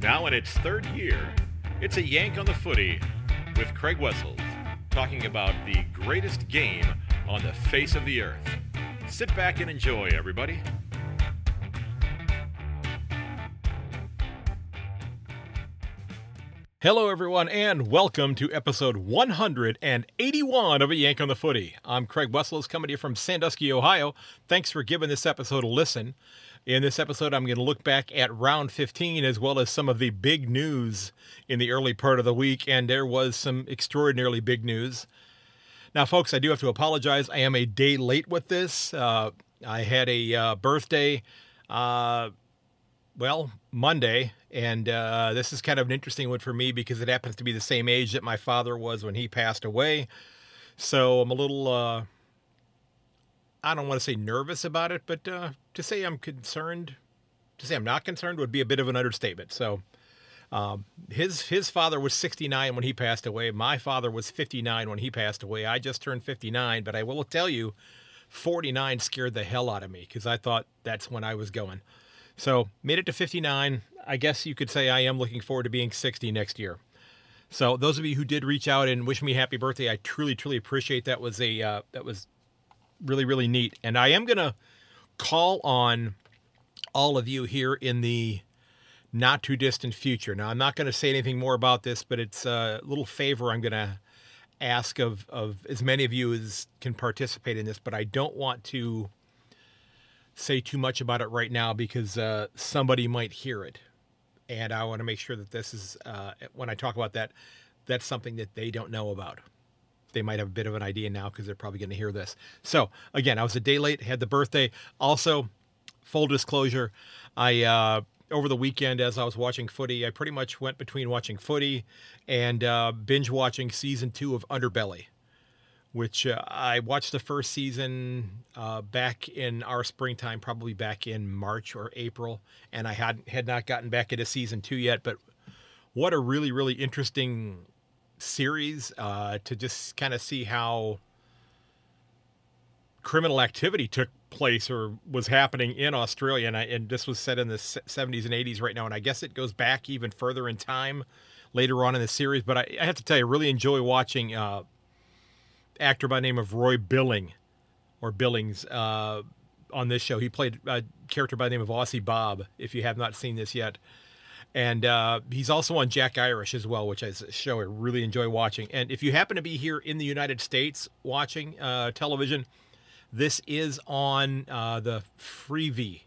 Now in its third year, it's a yank on the footy with Craig Wessels talking about the greatest game on the face of the earth. Sit back and enjoy, everybody. Hello, everyone, and welcome to episode 181 of A Yank on the Footy. I'm Craig Wessels, coming to you from Sandusky, Ohio. Thanks for giving this episode a listen. In this episode, I'm going to look back at round 15 as well as some of the big news in the early part of the week, and there was some extraordinarily big news. Now, folks, I do have to apologize. I am a day late with this. Uh, I had a uh, birthday. Uh, well, Monday, and uh, this is kind of an interesting one for me because it happens to be the same age that my father was when he passed away. So I'm a little, uh, I don't want to say nervous about it, but uh, to say I'm concerned, to say I'm not concerned would be a bit of an understatement. So um, his his father was 69 when he passed away. My father was 59 when he passed away. I just turned 59, but I will tell you, 49 scared the hell out of me because I thought that's when I was going. So made it to 59. I guess you could say I am looking forward to being 60 next year. So those of you who did reach out and wish me happy birthday, I truly, truly appreciate that. Was a uh, that was really, really neat. And I am gonna call on all of you here in the not too distant future. Now I'm not going to say anything more about this, but it's a little favor I'm going to ask of of as many of you as can participate in this. But I don't want to say too much about it right now because uh, somebody might hear it. And I want to make sure that this is, uh, when I talk about that, that's something that they don't know about. They might have a bit of an idea now because they're probably going to hear this. So, again, I was a day late, had the birthday. Also, full disclosure, I, uh, over the weekend, as I was watching footy, I pretty much went between watching footy and uh, binge watching season two of Underbelly which uh, I watched the first season uh, back in our springtime, probably back in March or April, and I had had not gotten back into season two yet. But what a really really interesting series uh, to just kind of see how criminal activity took place or was happening in Australia, and, I, and this was set in the 70s and 80s right now, and I guess it goes back even further in time later on in the series. But I, I have to tell you, I really enjoy watching uh, actor by name of Roy Billing or Billings uh, on this show. He played a character by the name of Aussie Bob, if you have not seen this yet. And uh, he's also on Jack Irish as well, which is a show I really enjoy watching. And if you happen to be here in the United States watching uh, television, this is on uh, the Freevee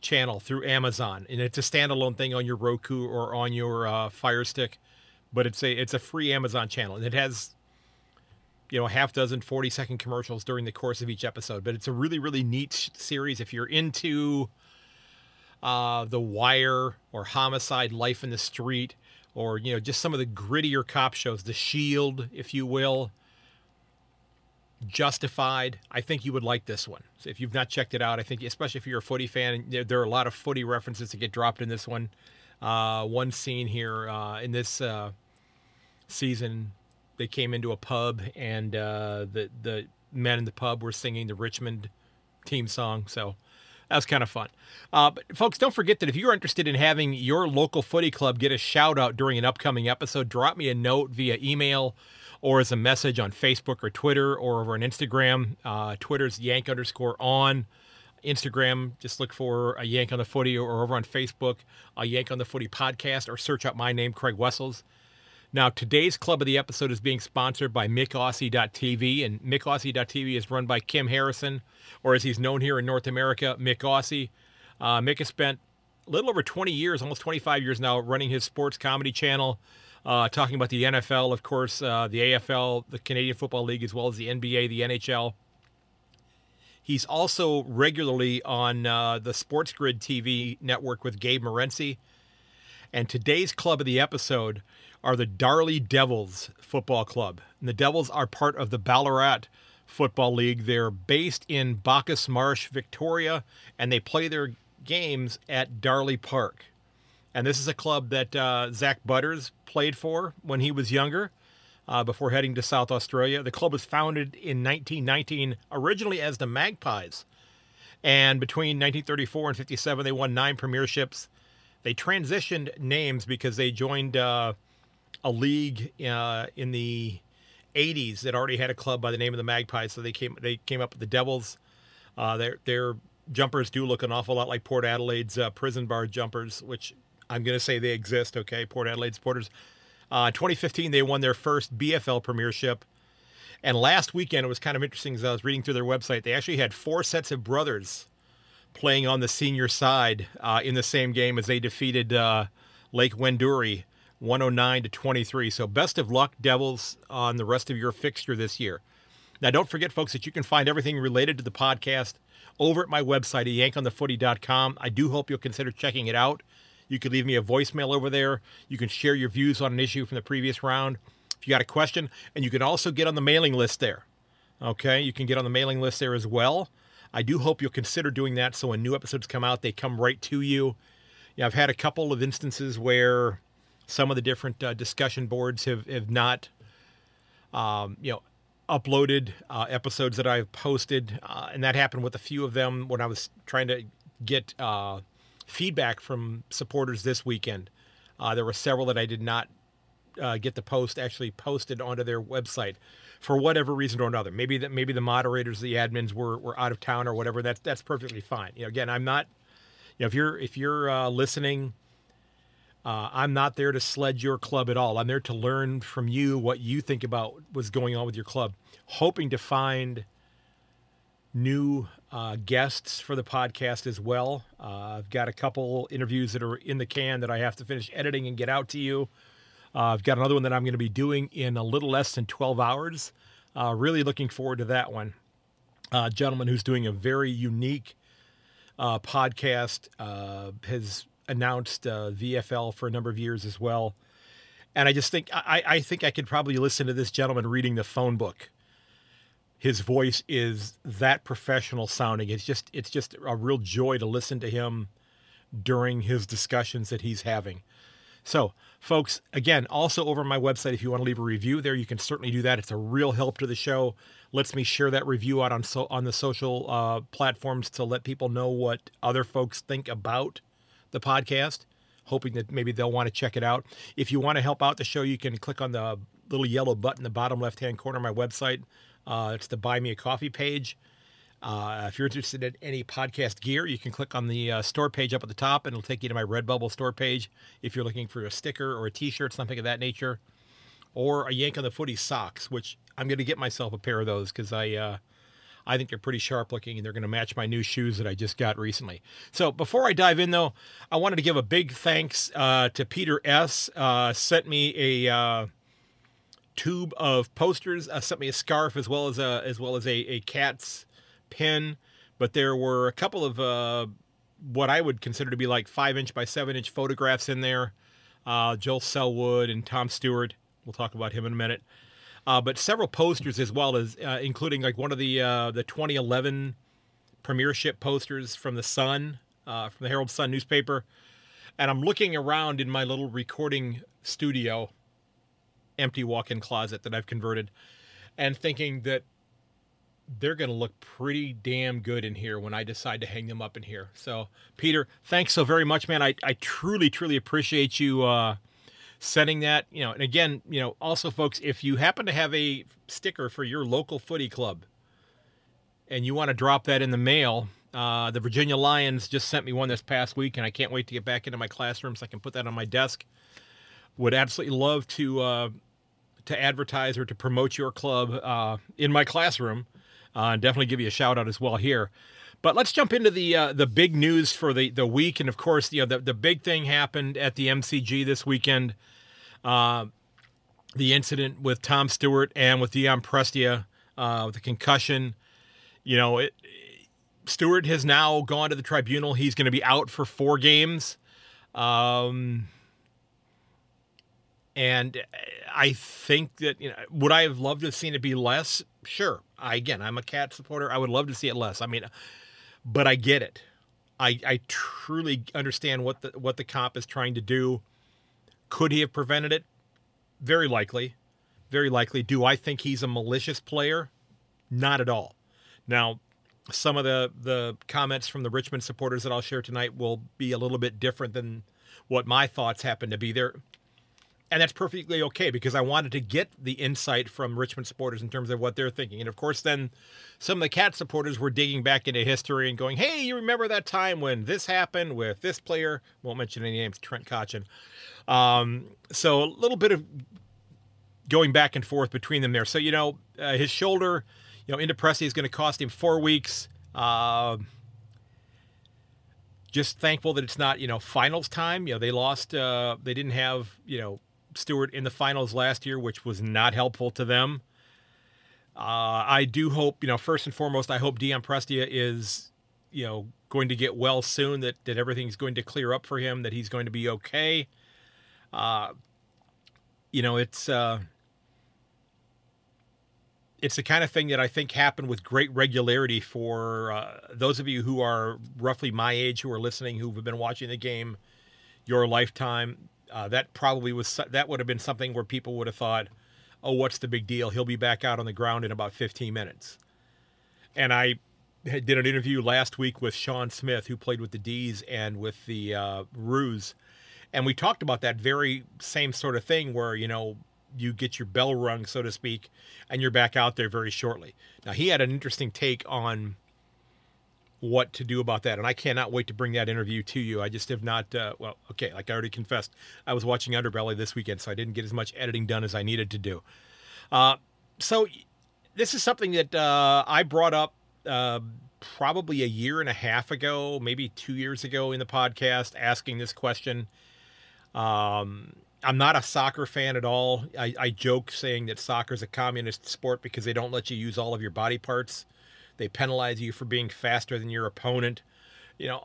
channel through Amazon, and it's a standalone thing on your Roku or on your uh, Fire Stick. But it's a it's a free Amazon channel, and it has you know, a half dozen 40 second commercials during the course of each episode. But it's a really, really neat series. If you're into uh, The Wire or Homicide, Life in the Street, or, you know, just some of the grittier cop shows, The Shield, if you will, Justified, I think you would like this one. So if you've not checked it out, I think, especially if you're a footy fan, there are a lot of footy references that get dropped in this one. Uh, one scene here uh, in this uh, season they came into a pub and uh, the the men in the pub were singing the Richmond team song. So that was kind of fun. Uh, but folks, don't forget that if you're interested in having your local footy club get a shout out during an upcoming episode, drop me a note via email or as a message on Facebook or Twitter or over on Instagram. Uh, Twitter's yank underscore on. Instagram, just look for a Yank on the Footy or over on Facebook, a Yank on the Footy podcast, or search up my name, Craig Wessels. Now, today's club of the episode is being sponsored by MykAussie.tv, and MykAussie.tv is run by Kim Harrison, or as he's known here in North America, Mick Aussie. Uh, Mick has spent a little over 20 years, almost 25 years now, running his sports comedy channel, uh, talking about the NFL, of course, uh, the AFL, the Canadian Football League, as well as the NBA, the NHL. He's also regularly on uh, the Sports Grid TV network with Gabe Morency. And today's club of the episode are the Darley Devils Football Club. And the Devils are part of the Ballarat Football League. They're based in Bacchus Marsh, Victoria, and they play their games at Darley Park. And this is a club that uh, Zak Butters played for when he was younger. Uh, before heading to South Australia. The club was founded in 1919, originally as the Magpies. And between 1934 and 57, they won nine premierships they transitioned names because they joined uh, a league uh, in the 80s that already had a club by the name of the Magpies. So they came they came up with the Devils. Uh, their their jumpers do look an awful lot like Port Adelaide's uh, prison bar jumpers, which I'm going to say they exist. Okay, Port Adelaide supporters. Uh, 2015, they won their first BFL premiership. And last weekend, it was kind of interesting as I was reading through their website. They actually had four sets of brothers playing on the senior side uh, in the same game as they defeated uh, Lake Wendouree 109 to 23. So best of luck, Devils, on the rest of your fixture this year. Now, don't forget, folks, that you can find everything related to the podcast over at my website yankonthefooty.com. I do hope you'll consider checking it out. You can leave me a voicemail over there. You can share your views on an issue from the previous round if you got a question. And you can also get on the mailing list there. Okay, you can get on the mailing list there as well. I do hope you'll consider doing that so when new episodes come out, they come right to you. Yeah, I've had a couple of instances where some of the different uh, discussion boards have, have not, um, you know, uploaded uh, episodes that I've posted, uh, and that happened with a few of them when I was trying to get uh, feedback from supporters this weekend. Uh, there were several that I did not uh, get the post actually posted onto their website for whatever reason or another. Maybe that maybe the moderators, the admins were, were out of town or whatever. That's that's perfectly fine. You know, again, I'm not. You know, if you're if you're uh, listening, uh, I'm not there to sledge your club at all. I'm there to learn from you what you think about what's going on with your club, hoping to find new uh, guests for the podcast as well. Uh, I've got a couple interviews that are in the can that I have to finish editing and get out to you. Uh, I've got another one that I'm going to be doing in a little less than 12 hours. Uh, really looking forward to that one. Gentleman who's doing a very unique uh, podcast has announced uh, VFL for a number of years as well. And I just think I, I think I could probably listen to this gentleman reading the phone book. His voice is that professional sounding. It's just it's just a real joy to listen to him during his discussions that he's having. So, folks, again, also over my website, if you want to leave a review there, you can certainly do that. It's a real help to the show. Lets me share that review out on so on the social uh, platforms to let people know what other folks think about the podcast. Hoping that maybe they'll want to check it out. If you want to help out the show, you can click on the little yellow button in the bottom left hand corner of my website. Uh, it's the Buy Me a Coffee page. Uh, if you're interested in any podcast gear, you can click on the uh, store page up at the top, and it'll take you to my Redbubble store page. If you're looking for a sticker or a T-shirt, something of that nature, or a Yank on the Footy socks, which I'm going to get myself a pair of those because I uh, I think they're pretty sharp looking and they're going to match my new shoes that I just got recently. So before I dive in, though, I wanted to give a big thanks uh, to Peter S. Uh, sent me a uh, tube of posters, uh, sent me a scarf as well as a as well as a, a cat's pin, but there were a couple of uh, what I would consider to be like five inch by seven inch photographs in there. Uh, Joel Selwood and Tom Stewart. We'll talk about him in a minute. Uh, but several posters as well as uh, including like one of the uh, the 2011 premiership posters from the Sun, uh, from the Herald Sun newspaper. And I'm looking around in my little recording studio, empty walk-in closet that I've converted, and thinking that they're going to look pretty damn good in here when I decide to hang them up in here. So, Peter, thanks so very much, man. I, I truly, truly appreciate you sending that. You know, and again, you know, also, folks, if you happen to have a sticker for your local footy club and you want to drop that in the mail, uh, the Virginia Lions just sent me one this past week, and I can't wait to get back into my classroom so I can put that on my desk. Would absolutely love to uh, to advertise or to promote your club uh, in my classroom uh, definitely give you a shout out as well here. But let's jump into the uh, the big news for the, the week, and of course, you know the the big thing happened at the MCG this weekend. Uh, the incident with Tom Stewart and with Dion Prestia uh, with the concussion. You know, it, Stewart has now gone to the tribunal. He's going to be out for four games. Um, and I think that you know, would I have loved to have seen it be less? Sure. I, again, I'm a cat supporter. I would love to see it less. I mean, but I get it. I, I truly understand what the what the cop is trying to do. Could he have prevented it? Very likely. Very likely. Do I think he's a malicious player? Not at all. Now, some of the the comments from the Richmond supporters that I'll share tonight will be a little bit different than what my thoughts happen to be there. And that's perfectly okay because I wanted to get the insight from Richmond supporters in terms of what they're thinking. And of course, then some of the Cat supporters were digging back into history and going, hey, you remember that time when this happened with this player? Won't mention any names, Trent Cotchin. Um, so a little bit of going back and forth between them there. So, you know, uh, his shoulder, you know, into Presti is going to cost him four weeks. Uh, just thankful that it's not, you know, finals time. You know, they lost, uh, they didn't have, you know, Stewart in the finals last year, which was not helpful to them. Uh, I do hope, you know, first and foremost, I hope Dion Prestia is, you know, going to get well soon, that, that everything's going to clear up for him, that he's going to be okay. Uh, you know, it's, uh, it's the kind of thing that I think happened with great regularity for uh, those of you who are roughly my age who are listening, who've been watching the game your lifetime. Uh, that probably was that would have been something where people would have thought, "Oh, what's the big deal? He'll be back out on the ground in about 15 minutes." And I did an interview last week with Sean Smith, who played with the D's and with the uh, Roos, and we talked about that very same sort of thing, where you know you get your bell rung, so to speak, and you're back out there very shortly. Now, he had an interesting take on what to do about that, and I cannot wait to bring that interview to you. I just have not, uh, well, okay, like I already confessed, I was watching Underbelly this weekend, so I didn't get as much editing done as I needed to do. Uh, so, this is something that uh, I brought up uh, probably a year and a half ago, maybe two years ago in the podcast, asking this question. Um, I'm not a soccer fan at all. I, I joke saying that soccer is a communist sport because they don't let you use all of your body parts. They penalize you for being faster than your opponent. You know,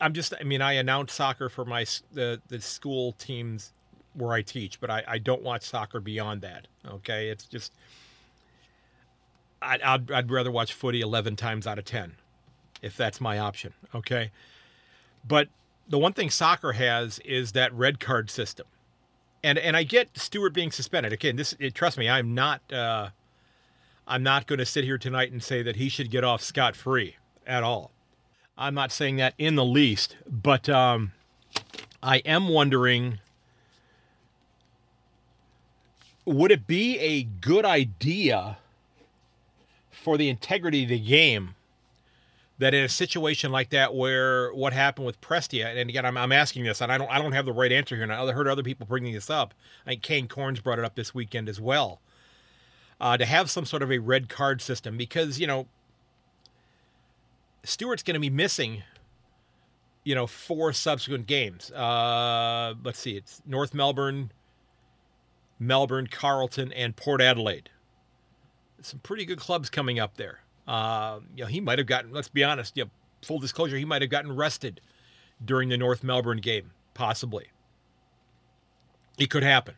I'm just. I mean, I announce soccer for my the the school teams where I teach, but I, I don't watch soccer beyond that. Okay, it's just. I'd, I'd I'd rather watch footy 11 times out of 10, if that's my option. Okay, but the one thing soccer has is that red card system. And and I get Stewart being suspended. Again, this it, trust me, I'm not uh, I'm not going to sit here tonight and say that he should get off scot free at all. I'm not saying that in the least, but um, I am wondering would it be a good idea for the integrity of the game that in a situation like that where what happened with Prestia, and again, I'm, I'm asking this, and I don't, I don't have the right answer here, and I heard other people bringing this up. I think Kane Cornes brought it up this weekend as well. Uh, to have some sort of a red card system because you know Stewart's going to be missing, you know, four subsequent games. Uh, let's see, it's North Melbourne, Melbourne, Carlton, and Port Adelaide. Some pretty good clubs coming up there. Uh, you know, he might have gotten. Let's be honest. You know, full disclosure, he might have gotten rested during the North Melbourne game, possibly. It could happen,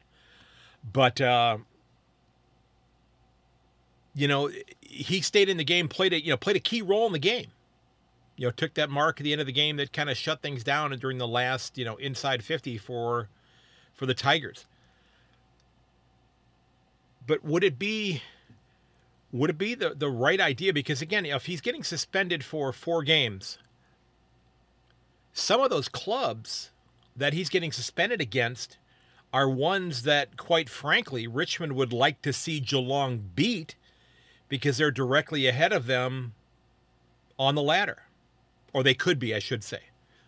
but uh, you know, he stayed in the game, played a you know played a key role in the game. You know, took that mark at the end of the game that kind of shut things down during the last you know inside fifty for for the Tigers. But would it be would it be the, the right idea? Because again, if he's getting suspended for four games, some of those clubs that he's getting suspended against are ones that, quite frankly, Richmond would like to see Geelong beat because they're directly ahead of them on the ladder, or they could be, I should say.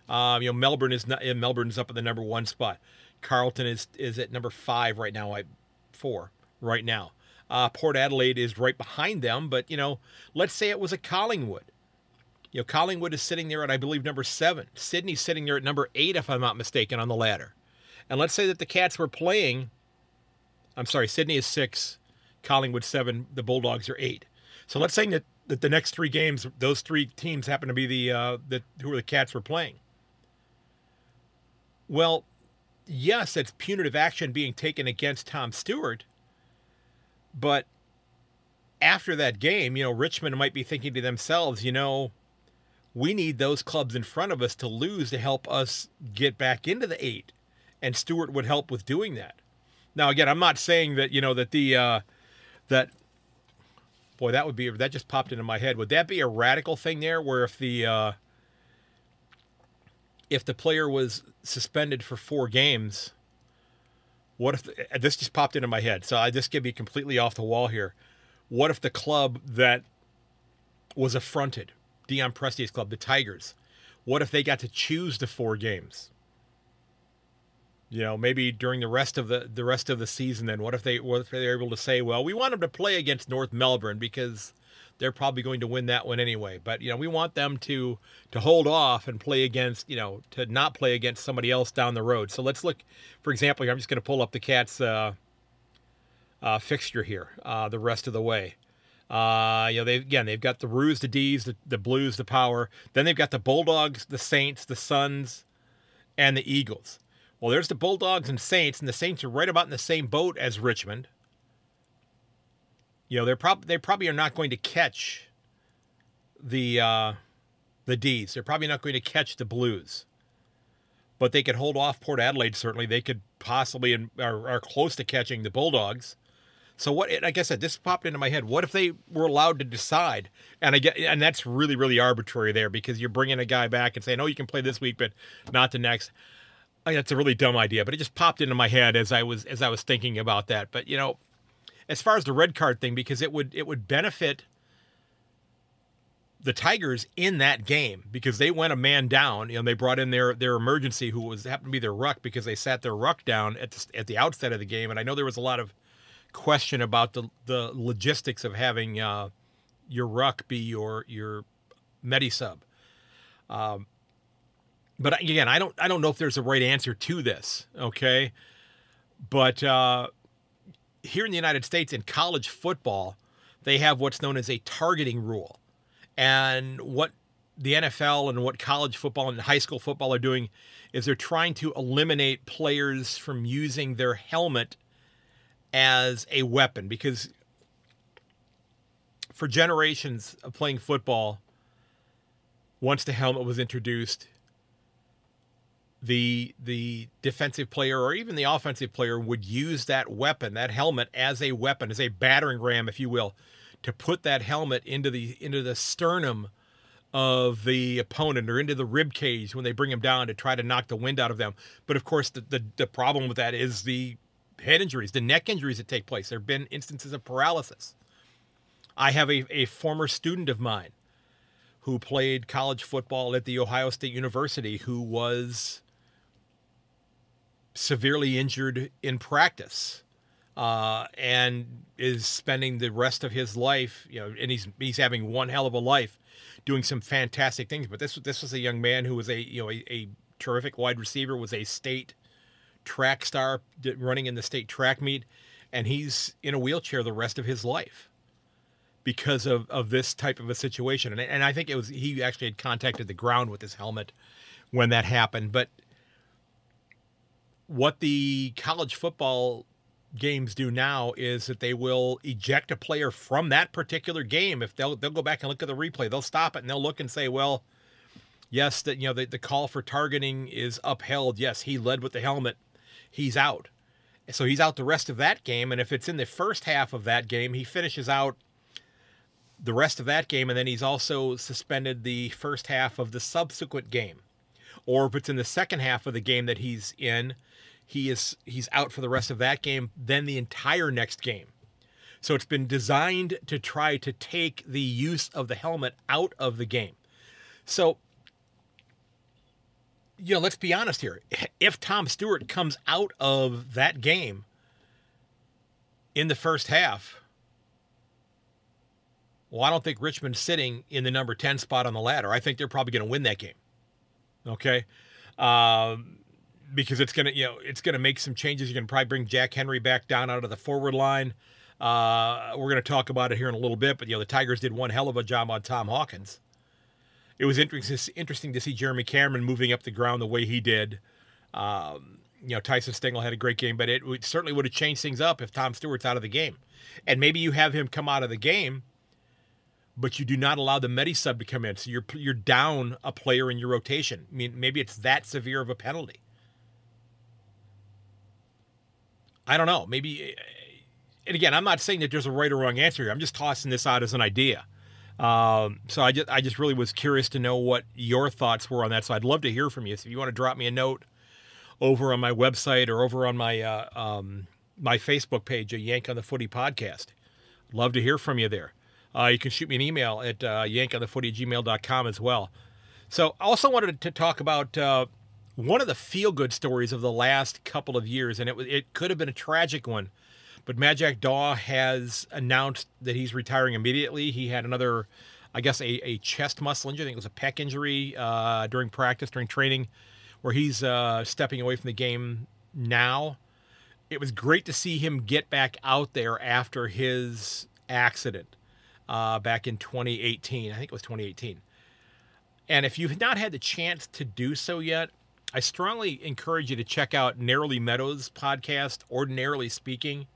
Um, you know, Melbourne is not, Melbourne's up at the number one spot. Carlton is is at number five right now. I four right now. Uh, Port Adelaide is right behind them, but you know, let's say it was a Collingwood. You know, Collingwood is sitting there at I believe number seven. Sydney's sitting there at number eight, if I'm not mistaken, on the ladder. And let's say that the Cats were playing. I'm sorry, Sydney is six, Collingwood seven, the Bulldogs are eight. So let's say that, that the next three games, those three teams happen to be the uh, the who are the Cats were playing. Well, yes, it's punitive action being taken against Tom Stewart but after that game, you know, Richmond might be thinking to themselves, you know, we need those clubs in front of us to lose to help us get back into the eight. And Stewart would help with doing that. Now, again, I'm not saying that, you know, that the, uh, that, boy, that would be, that just popped into my head. Would that be a radical thing there where if the, uh, if the player was suspended for four games, what if the, this just popped into my head? So I just get be completely off the wall here. What if the club that was affronted, Dion Presti's club, the Tigers, what if they got to choose the four games? You know, maybe during the rest of the the rest of the season. Then what if they what if they're able to say, well, we want them to play against North Melbourne because they're probably going to win that one anyway. But you know, we want them to to hold off and play against you know to not play against somebody else down the road. So let's look, for example, here I'm just going to pull up the Cats uh, uh, fixture here uh, the rest of the way. Uh, you know, they again they've got the Roos, the D's, the, the Blues, the Power. Then they've got the Bulldogs, the Saints, the Suns, and the Eagles. Well, there's the Bulldogs and Saints, and the Saints are right about in the same boat as Richmond. You know, they're probably they probably are not going to catch the uh, the D's. They're probably not going to catch the Blues, but they could hold off Port Adelaide. Certainly, they could possibly and are, are close to catching the Bulldogs. So what? Like I said, this popped into my head. What if they were allowed to decide? And I get, and that's really, really arbitrary there because you're bringing a guy back and saying, "Oh, you can play this week, but not the next." That's a really dumb idea, but it just popped into my head as I was as I was thinking about that. But you know, as far as the red card thing, because it would it would benefit the Tigers in that game because they went a man down. You know, they brought in their their emergency, who was happened to be their ruck because they sat their ruck down at the, at the outset of the game. And I know there was a lot of question about the the logistics of having uh, your ruck be your your medi sub. Um, but again, I don't I don't know if there's a right answer to this. Okay, but uh, here in the United States in college football, they have what's known as a targeting rule. And what the NFL and what college football and high school football are doing is they're trying to eliminate players from using their helmet as a weapon because for generations of playing football, once the helmet was introduced, the the defensive player or even the offensive player would use that weapon, that helmet as a weapon, as a battering ram, if you will, to put that helmet into the into the sternum of the opponent or into the rib cage when they bring him down to try to knock the wind out of them. But of course, the the, the problem with that is the head injuries, the neck injuries that take place. There have been instances of paralysis. I have a, a former student of mine who played college football at the Ohio State University who was severely injured in practice uh, and is spending the rest of his life, you know, and he's he's having one hell of a life, doing some fantastic things. But this this was a young man who was a you know a, a terrific wide receiver, was a state track star, running in the state track meet, and he's in a wheelchair the rest of his life because of, of this type of a situation. And, and I think it was he actually had contacted the ground with his helmet when that happened, but what the college football games do now is that they will eject a player from that particular game. If they'll they'll go back and look at the replay they'll stop it and they'll look and say well yes that you know the, the call for targeting is upheld. Yes he led with the helmet. He's out. So he's out the rest of that game. And if it's in the first half of that game he finishes out the rest of that game. And then he's also suspended the first half of the subsequent game. Or if it's in the second half of the game that he's in he is he's out for the rest of that game, then the entire next game. So it's been designed to try to take the use of the helmet out of the game. So you know, let's be honest here. If Tom Stewart comes out of that game in the first half, well, I don't think Richmond's sitting in the number 10 spot on the ladder. I think they're probably going to win that game. Okay. Um, because it's gonna you know it's gonna make some changes. You're gonna probably bring Jack Henry back down out of the forward line. Uh, we're gonna talk about it here in a little bit, but you know the Tigers did one hell of a job on Tom Hawkins. It was interesting interesting to see Jeremy Cameron moving up the ground the way he did. Um, you know Tyson Stengle had a great game, but it would, certainly would have changed things up if Tom Stewart's out of the game, and maybe you have him come out of the game but you do not allow the medi sub to come in. So you're you're down a player in your rotation. I mean, maybe it's that severe of a penalty. I don't know. Maybe, and again, I'm not saying that there's a right or wrong answer here. I'm just tossing this out as an idea. Um, so I just I just really was curious to know what your thoughts were on that. So I'd love to hear from you. So if you want to drop me a note over on my website or over on my uh, um, my Facebook page, a Yank on the Footy podcast, love to hear from you there. Uh, you can shoot me an email at uh, yankonthefooty at gmail.com as well. So I also wanted to talk about uh, one of the feel good stories of the last couple of years, and it it could have been a tragic one, but Majak Daw has announced that he's retiring immediately. He had another, I guess, a, a chest muscle injury. I think it was a pec injury uh, during practice, during training, where he's uh, stepping away from the game now. It was great to see him get back out there after his accident uh, back in 2018. I think it was 2018. And if you've not had the chance to do so yet, I strongly encourage you to check out Neroli Meadows podcast, Ordinarily Speaking.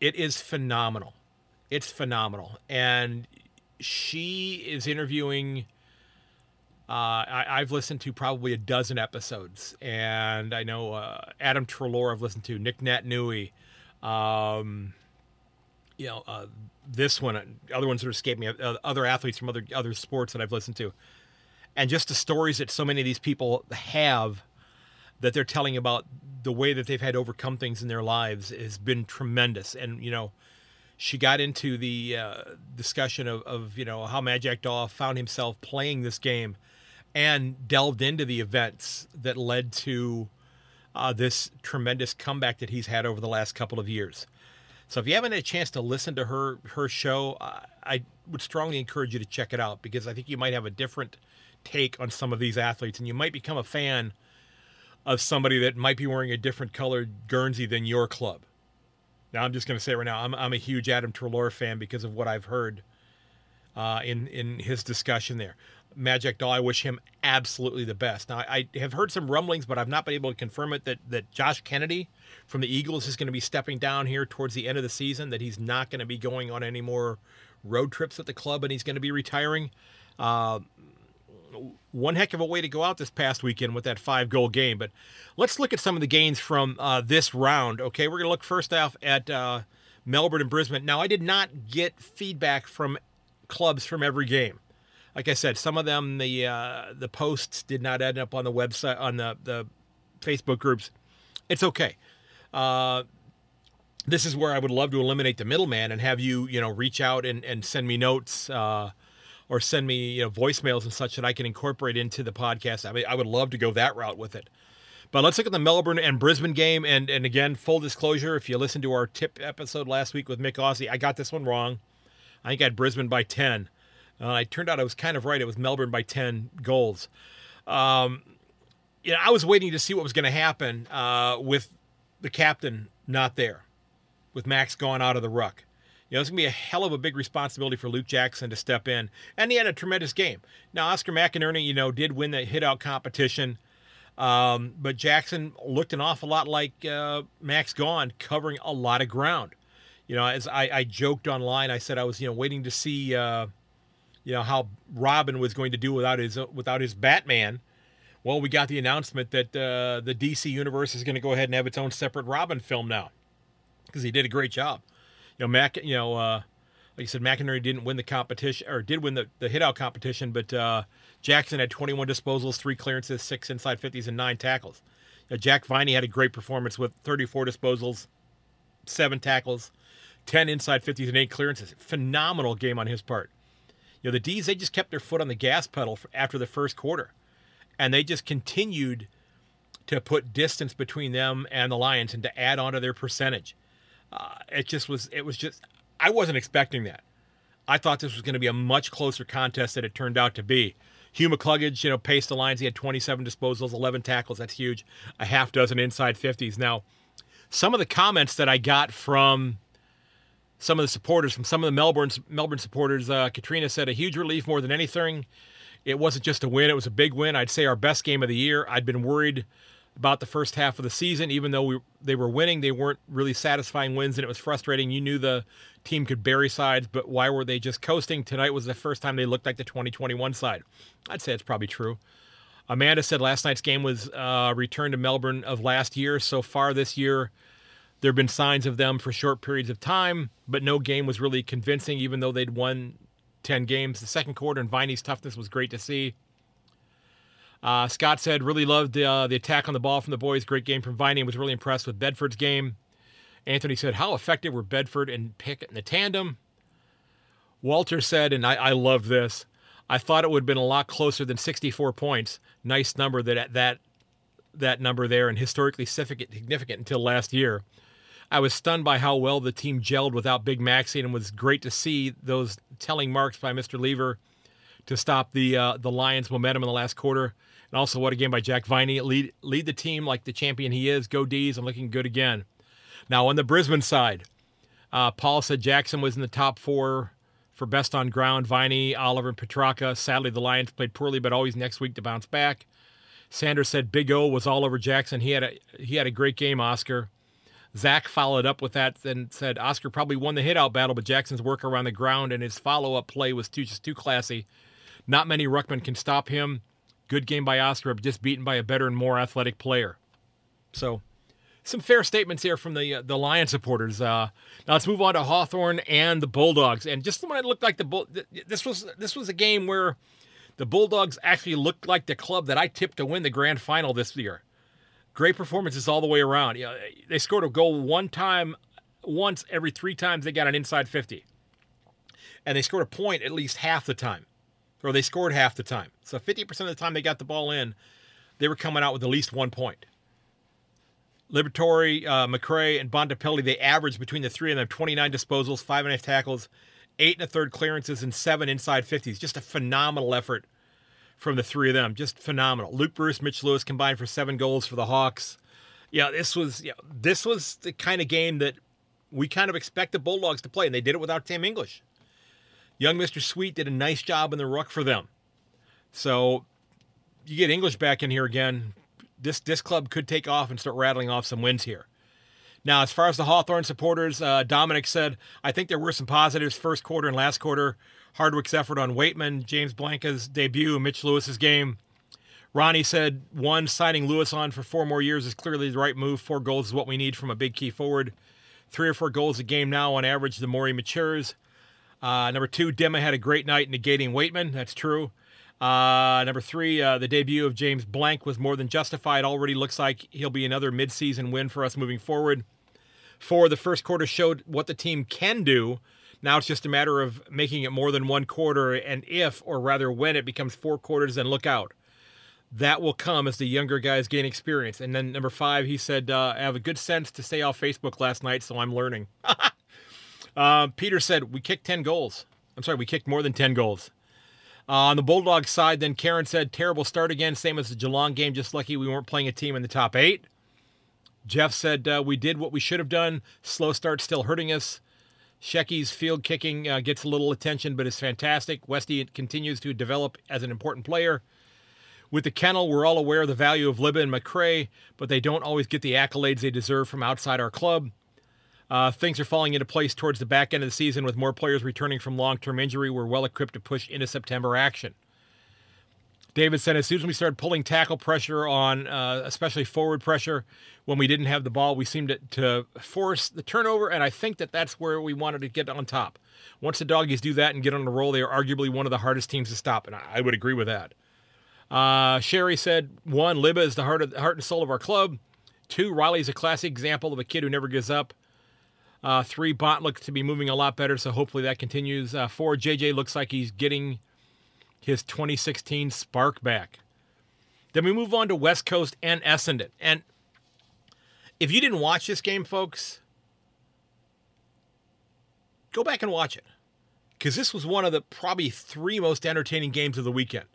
It is phenomenal. It's phenomenal. And she is interviewing. Uh, I, have listened to probably a dozen episodes, and I know uh, Adam Treloar I've listened to, Nic Naitanui, um, you know, uh, this one, other ones that escape me, uh, other athletes from other other sports that I've listened to and just the stories that so many of these people have that they're telling about the way that they've had overcome things in their lives has been tremendous. And you know, she got into the uh, discussion of, of you know how Majak Daw found himself playing this game, and delved into the events that led to uh, this tremendous comeback that he's had over the last couple of years. So if you haven't had a chance to listen to her her show, I would strongly encourage you to check it out because I think you might have a different take on some of these athletes, and you might become a fan of somebody that might be wearing a different colored Guernsey than your club. Now, I'm just going to say right now, I'm, I'm a huge Adam Treloar fan because of what I've heard uh, in in his discussion there. Majak Daw, I wish him absolutely the best. Now, I have heard some rumblings, but I've not been able to confirm it that that Josh Kennedy from the Eagles is going to be stepping down here towards the end of the season. That he's not going to be going on any more road trips at the club, and he's going to be retiring. Uh, one heck of a way to go out this past weekend with that five goal game. But let's look at some of the gains from uh, this round. Okay, we're going to look first off at uh, Melbourne and Brisbane. Now, I did not get feedback from clubs from every game. Like I said, some of them the uh, the posts did not end up on the website on the the Facebook groups. It's okay. Uh, this is where I would love to eliminate the middleman and have you, you know, reach out and, and send me notes uh, or send me you know voicemails and such that I can incorporate into the podcast. I mean, I would love to go that route with it. But let's look at the Melbourne and Brisbane game. And and again, full disclosure, if you listened to our tip episode last week with Mick Aussie, I got this one wrong. I think I had Brisbane by ten. Uh, it turned out I was kind of right. It was Melbourne by ten goals. Um, you know, I was waiting to see what was going to happen uh, with the captain not there, with Max gone out of the ruck. You know, it's going to be a hell of a big responsibility for Luke Jackson to step in. And he had a tremendous game. Now, Oscar McInerney, you know, did win the hit out competition. Um, but Jackson looked an awful lot like uh, Max Gawn, covering a lot of ground. You know, as I, I joked online, I said I was, you know, waiting to see, uh, you know, how Robin was going to do without his without his Batman. Well, we got the announcement that uh, the DC universe is going to go ahead and have its own separate Robin film now because he did a great job know, Mac, you know, uh, like you said, McInerney didn't win the competition or did win the, the hit out competition, but uh, Jackson had 21 disposals, three clearances, six inside 50s, and nine tackles. You know, Jack Viney had a great performance with 34 disposals, seven tackles, 10 inside 50s, and eight clearances. Phenomenal game on his part. You know, the D's, they just kept their foot on the gas pedal after the first quarter, and they just continued to put distance between them and the Lions and to add on to their percentage. Uh, it just was. It was just. I wasn't expecting that. I thought this was going to be a much closer contest than it turned out to be. Hugh McCluggage, you know, paced the lines. He had 27 disposals, 11 tackles. That's huge. A half dozen inside 50s. Now, some of the comments that I got from some of the supporters, from some of the Melbourne Melbourne supporters, uh, Katrina said a huge relief more than anything. It wasn't just a win; it was a big win. I'd say our best game of the year. I'd been worried about the first half of the season. Even though we, they were winning, they weren't really satisfying wins, and it was frustrating. You knew the team could bury sides, but why were they just coasting? Tonight was the first time they looked like the 2021 side. I'd say it's probably true. Amanda said last night's game was uh, return to Melbourne of last year. So far this year, there have been signs of them for short periods of time, but no game was really convincing, even though they'd won 10 games. The second quarter and Viney's toughness was great to see. Uh, Scott said, really loved uh, the attack on the ball from the boys. Great game from Viney was really impressed with Bedford's game. Anthony said, how effective were Bedford and Pickett in the tandem? Walter said, and I, I love this, I thought it would have been a lot closer than 64 points. Nice number that that that number there and historically significant until last year. I was stunned by how well the team gelled without Big Maxie, and it was great to see those telling marks by Mr. Lever to stop the uh, the Lions' momentum in the last quarter. And also, what a game by Jack Viney. Lead, lead the team like the champion he is. Go D's. I'm looking good again. Now, on the Brisbane side, uh, Paul said Jackson was in the top four for best on ground. Viney, Oliver, and Petrarca. Sadly, the Lions played poorly, but always next week to bounce back. Sanders said Big O was all over Jackson. He had a he had a great game, Oscar. Zach followed up with that and said Oscar probably won the hit-out battle, but Jackson's work around the ground and his follow-up play was too just too classy. Not many ruckmen can stop him. Good game by Oscar, just beaten by a better and more athletic player. So, some fair statements here from the uh, the Lion supporters. Uh, now let's move on to Hawthorn and the Bulldogs. And just when it looked like the Bull, this was this was a game where the Bulldogs actually looked like the club that I tipped to win the grand final this year. Great performances all the way around. You know, they scored a goal one time, once every three times they got an inside 50. And they scored a point at least half the time, or they scored half the time. So 50% of the time they got the ball in, they were coming out with at least one point. Liberatore, uh, and Bontempelli, they averaged between the three of them 29 disposals, five and a half tackles, eight and a third clearances, and seven inside 50s. Just a phenomenal effort from the three of them. Just phenomenal. Luke Breust, Mitch Lewis combined for seven goals for the Hawks. Yeah, this was yeah, this was the kind of game that we kind of expect the Bulldogs to play, and they did it without Tim English. Young Mr. Sweet did a nice job in the ruck for them. So you get English back in here again. This this club could take off and start rattling off some wins here. Now, as far as the Hawthorn supporters, uh, Dominic said, I think there were some positives first quarter and last quarter. Hardwick's effort on Weightman, James Blanck's debut, Mitch Lewis's game. Ronnie said, one, signing Lewis on for four more years is clearly the right move. Four goals is what we need from a big key forward. Three or four goals a game now on average, the more he matures. Uh, number two, Dimma had a great night negating Weightman. That's true. Uh, number three, uh, the debut of James Blanck was more than justified. Already looks like he'll be another midseason win for us moving forward. Four, the first quarter showed what the team can do. Now it's just a matter of making it more than one quarter, and if, or rather when, it becomes four quarters, then look out. That will come as the younger guys gain experience. And then number five, he said, uh, I have a good sense to stay off Facebook last night, so I'm learning. uh, Peter said, We kicked 10 goals. I'm sorry, we kicked more than 10 goals. Uh, on the Bulldogs side, then Karen said, terrible start again, same as the Geelong game, just lucky we weren't playing a team in the top eight. Jeff said uh, we did what we should have done. Slow start still hurting us. Shecky's field kicking uh, gets a little attention, but is fantastic. Westy continues to develop as an important player. With the kennel, we're all aware of the value of Libba and McRae, but they don't always get the accolades they deserve from outside our club. Uh, things are falling into place towards the back end of the season with more players returning from long term injury. We're well equipped to push into September action. David said, as soon as we started pulling tackle pressure on, uh, especially forward pressure, when we didn't have the ball, we seemed to, to, force the turnover, and I think that that's where we wanted to get on top. Once the doggies do that and get on the roll, they are arguably one of the hardest teams to stop, and I, I would agree with that. Uh, Sherry said, one, Libba is the heart, of, heart and soul of our club. Two, Riley's a classic example of a kid who never gives up. Uh, three, Bont looks to be moving a lot better, so hopefully that continues. Uh, four, JJ looks like he's getting his 2016 spark back. Then we move on to West Coast and Essendon. And if you didn't watch this game, folks, go back and watch it. Because this was one of the probably three most entertaining games of the weekend.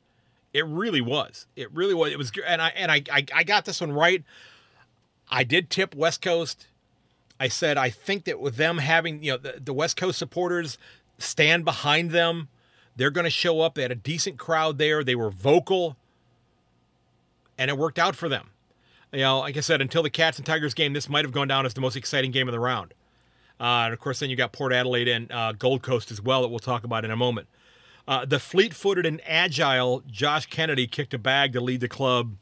It really was. It really was. It was, and I and I, I got this one right. I did tip West Coast. I said I think that with them having you know the, the West Coast supporters stand behind them they're going to show up. They had a decent crowd there. They were vocal, and it worked out for them. You know, like I said, until the Cats and Tigers game, this might have gone down as the most exciting game of the round. Uh, and of course, then you got Port Adelaide and uh, Gold Coast as well that we'll talk about in a moment. Uh, the fleet-footed and agile Josh Kennedy kicked a bag to lead the club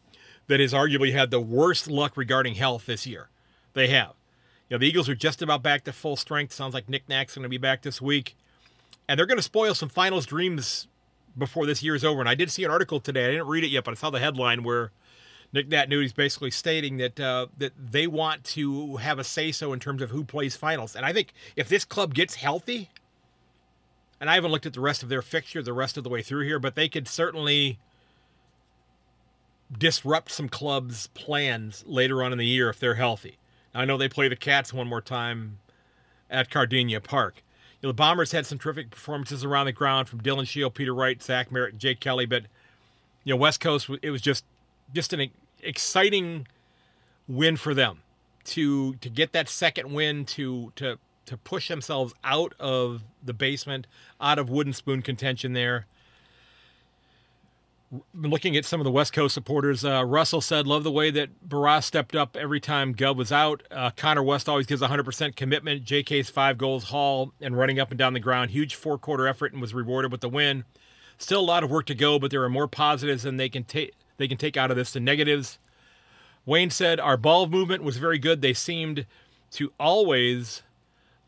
that has arguably had the worst luck regarding health this year. They have. You know, the Eagles are just about back to full strength. Sounds like Nic Nat's going to be back this week. and they're going to spoil some finals dreams before this year is over. And I did see an article today. I didn't read it yet, but I saw the headline where Nick Nudi's basically stating that uh, that they want to have a say so in terms of who plays finals. And I think if this club gets healthy, and I haven't looked at the rest of their fixture the rest of the way through here, but they could certainly disrupt some clubs' plans later on in the year if they're healthy. I know they play the Cats one more time at Kardinia Park. You know, the Bombers had some terrific performances around the ground from Dylan Shiel, Peter Wright, Zach Merrett, and Jake Kelly, but you know, West Coast it was just just an exciting win for them to to get that second win to to to push themselves out of the basement, out of wooden spoon contention there. Looking at some of the West Coast supporters, uh, Russell said, "Love the way that Barrass stepped up every time Guv was out. Uh, Connor West always gives 100% commitment. JK's five goals, haul and running up and down the ground, huge four quarter effort, and was rewarded with the win. Still a lot of work to go, but there are more positives than they can take they can take out of this than negatives." Wayne said, "Our ball movement was very good. They seemed to always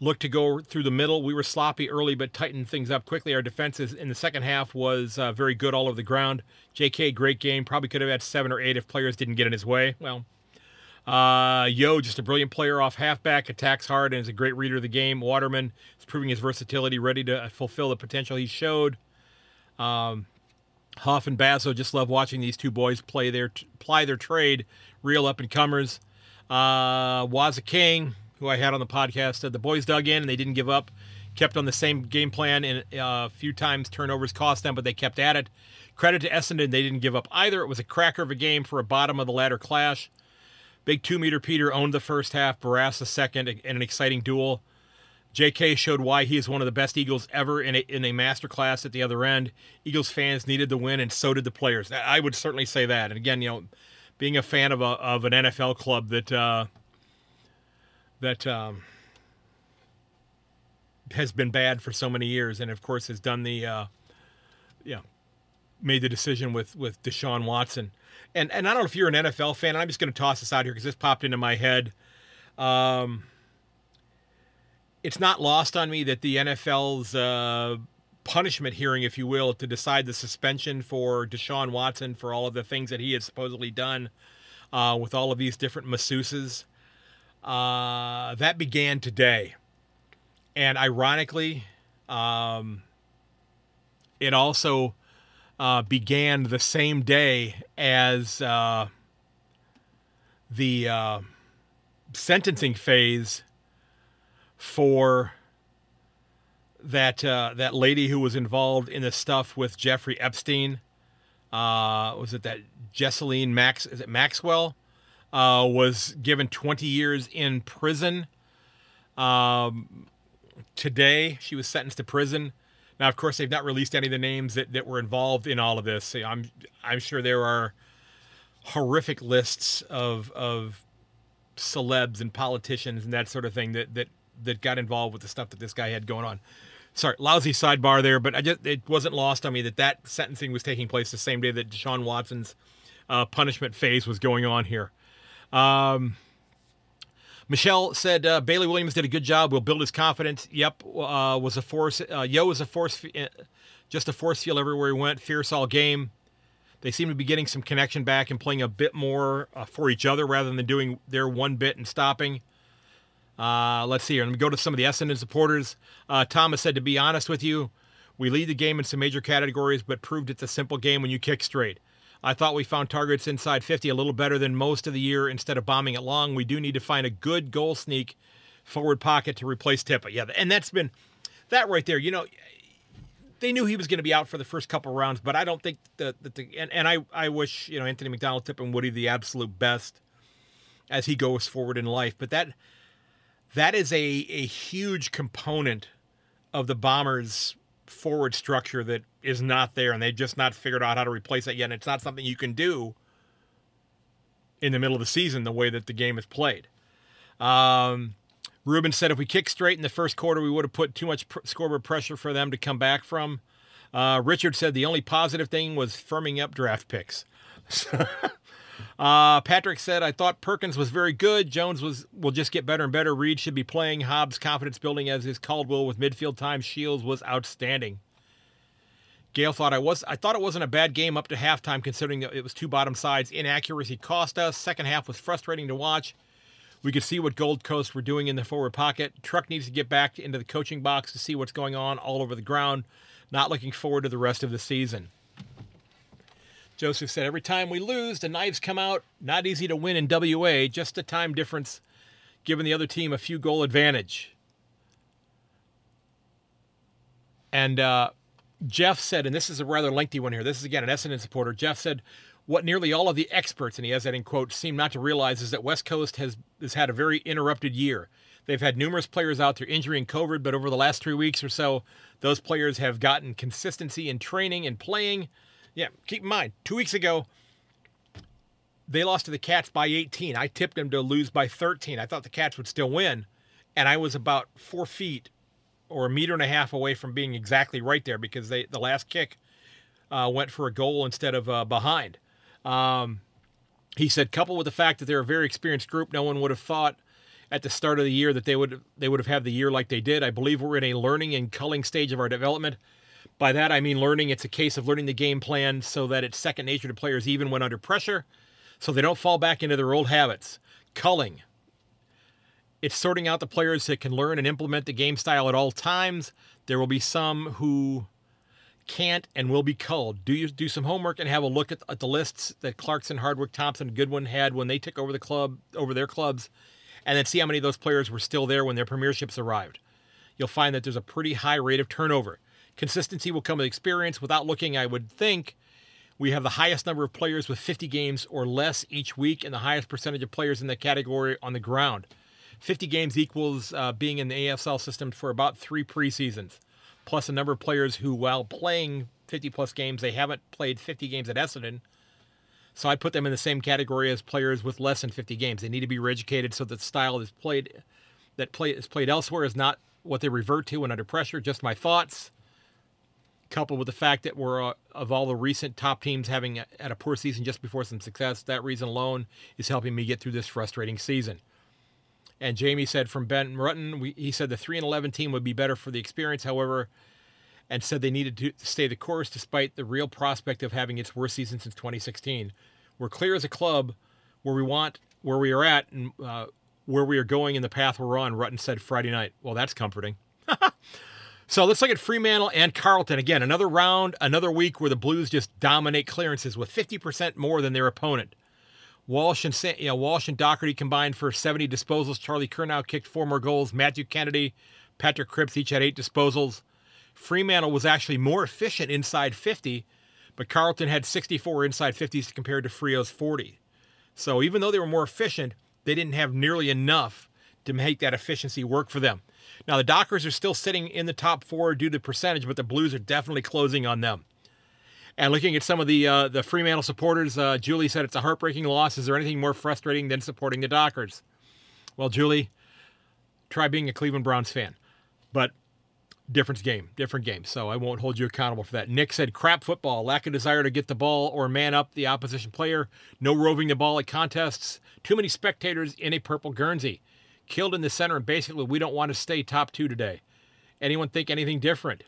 looked to go through the middle. We were sloppy early, but tightened things up quickly. Our defense in the second half was uh, very good all over the ground. J.K. great game. Probably could have had seven or eight if players didn't get in his way. Well, uh, Yeo, just a brilliant player off halfback, attacks hard, and is a great reader of the game. Waterman is proving his versatility, ready to fulfill the potential he showed. Um, Huff and Bazzo just love watching these two boys play their ply their trade, real up and comers. Uh, Waza King, who I had on the podcast, said the boys dug in and they didn't give up, kept on the same game plan, and uh, a few times turnovers cost them, but they kept at it. Credit to Essendon, they didn't give up either. It was a cracker of a game for a bottom of the ladder clash. Big two meter Peter owned the first half, Barrass the second, in an exciting duel. JK showed why he is one of the best Eagles ever in a, in a master class at the other end. Eagles fans needed the win, and so did the players. I would certainly say that. And again, you know, being a fan of a of an NFL club that uh, that um, has been bad for so many years, and of course has done the, uh, yeah, made the decision with with Deshaun Watson, and and I don't know if you're an NFL fan. I'm just going to toss this out here because this popped into my head. Um, it's not lost on me that the NFL's uh, punishment hearing, if you will, to decide the suspension for Deshaun Watson for all of the things that he had supposedly done uh, with all of these different masseuses uh, that began today. And ironically, um, it also uh, began the same day as uh, the uh, sentencing phase for that uh, that lady who was involved in the stuff with Jeffrey Epstein. Was it that Jesseline Max? Is it Maxwell? Uh, was given 20 years in prison. Um, today, she was sentenced to prison. Now, of course, they've not released any of the names that, that were involved in all of this. I'm I'm sure there are horrific lists of of celebs and politicians and that sort of thing that that that got involved with the stuff that this guy had going on. Sorry, lousy sidebar there, but I just it wasn't lost on me that that sentencing was taking place the same day that Deshaun Watson's uh, punishment phase was going on here. Um, Michelle said uh, Bailey Williams did a good job. We'll build his confidence. Yep, uh, was a force. Uh, Yeo was a force, uh, just a force field everywhere he went. Fierce all game. They seem to be getting some connection back and playing a bit more uh, for each other rather than doing their one bit and stopping. Uh, let's see here. Let me go to some of the Essendon supporters. Thomas said, to be honest with you, we lead the game in some major categories, but proved it's a simple game when you kick straight. I thought we found targets inside 50 a little better than most of the year instead of bombing it long. We do need to find a good goal sneak forward pocket to replace Tippa. Yeah, and that's been that right there. You know, they knew he was going to be out for the first couple rounds, but I don't think that, the and, and I I wish you know Anthony McDonald, Tip, and Woody the absolute best as he goes forward in life. But that that is a a huge component of the Bombers' forward structure that is not there, and they've just not figured out how to replace it yet. And it's not something you can do in the middle of the season the way that the game is played. Um, Ruben said if we kick straight in the first quarter, we would have put too much pr- scoreboard pressure for them to come back from. Uh, Richard said the only positive thing was firming up draft picks. Uh, Patrick said, I thought Perkins was very good. Jones was will just get better and better. Reed should be playing. Hobbs confidence building as is Caldwell with midfield time. Shields was outstanding. Gail thought I was I thought it wasn't a bad game up to halftime considering it was two bottom sides. Inaccuracy cost us. Second half was frustrating to watch. We could see what Gold Coast were doing in the forward pocket. Truck needs to get back into the coaching box to see what's going on all over the ground. Not looking forward to the rest of the season. Joseph said, Every time we lose, the knives come out. Not easy to win in WA, just a time difference, giving the other team a few goal advantage. And uh, Jeff said, and this is a rather lengthy one here. This is again an Essendon supporter. Jeff said, what nearly all of the experts, and he has that in quotes, seem not to realize is that West Coast has, has had a very interrupted year. They've had numerous players out through injury and COVID, but over the last three weeks or so, those players have gotten consistency in training and playing. Yeah, keep in mind, two weeks ago, they lost to the Cats by 18. I tipped them to lose by 13. I thought the Cats would still win, and I was about four feet or a meter and a half away from being exactly right there because they the last kick uh, went for a goal instead of uh, behind. Um, he said, coupled with the fact that they're a very experienced group, no one would have thought at the start of the year that they would they would have had the year like they did. I believe we're in a learning and culling stage of our development. By that I mean learning. It's a case of learning the game plan so that it's second nature to players even when under pressure, so they don't fall back into their old habits. Culling. It's sorting out the players that can learn and implement the game style at all times. There will be some who can't and will be culled. Do you do some homework and have a look at, at the lists that Clarkson, Hardwick, Thompson, Goodwin had when they took over the club over their clubs, and then see how many of those players were still there when their premierships arrived. You'll find that there's a pretty high rate of turnover. Consistency will come with experience. Without looking, I would think we have the highest number of players with 50 games or less each week, and the highest percentage of players in the category on the ground. 50 games equals uh, being in the AFL system for about three preseasons plus a number of players who, while playing 50 plus games, they haven't played 50 games at Essendon. So I'd put them in the same category as players with less than 50 games. They need to be reeducated so that the style is played that play is played elsewhere is not what they revert to when under pressure. Just my thoughts, coupled with the fact that we're uh, of all the recent top teams having a, had a poor season just before some success. That reason alone is helping me get through this frustrating season. And Jamie said from Ben Rutten, we, he said the 3 and 11 team would be better for the experience, however, and said they needed to stay the course despite the real prospect of having its worst season since 2016. We're clear as a club where we want, where we are at, and uh, where we are going in the path we're on, Rutten said Friday night. Well, that's comforting. so let's look at Fremantle and Carlton. Again, another round, another week where the Blues just dominate clearances with 50% more than their opponent. Walsh and you know, Walsh and Docherty combined for 70 disposals. Charlie Curnow kicked four more goals. Matthew Kennedy, Patrick Cripps each had eight disposals. Fremantle was actually more efficient inside 50, but Carlton had 64 inside 50s compared to Freo's 40. So even though they were more efficient, they didn't have nearly enough to make that efficiency work for them. Now the Dockers are still sitting in the top four due to percentage, but the Blues are definitely closing on them. And looking at some of the uh, the Fremantle supporters, uh, Julie said it's a heartbreaking loss. Is there anything more frustrating than supporting the Dockers? Well, Julie, try being a Cleveland Browns fan, but different game, different game. So I won't hold you accountable for that. Nick said crap football, lack of desire to get the ball or man up the opposition player, no roving the ball at contests, too many spectators in a purple Guernsey, killed in the center, and basically we don't want to stay top two today. Anyone think anything different?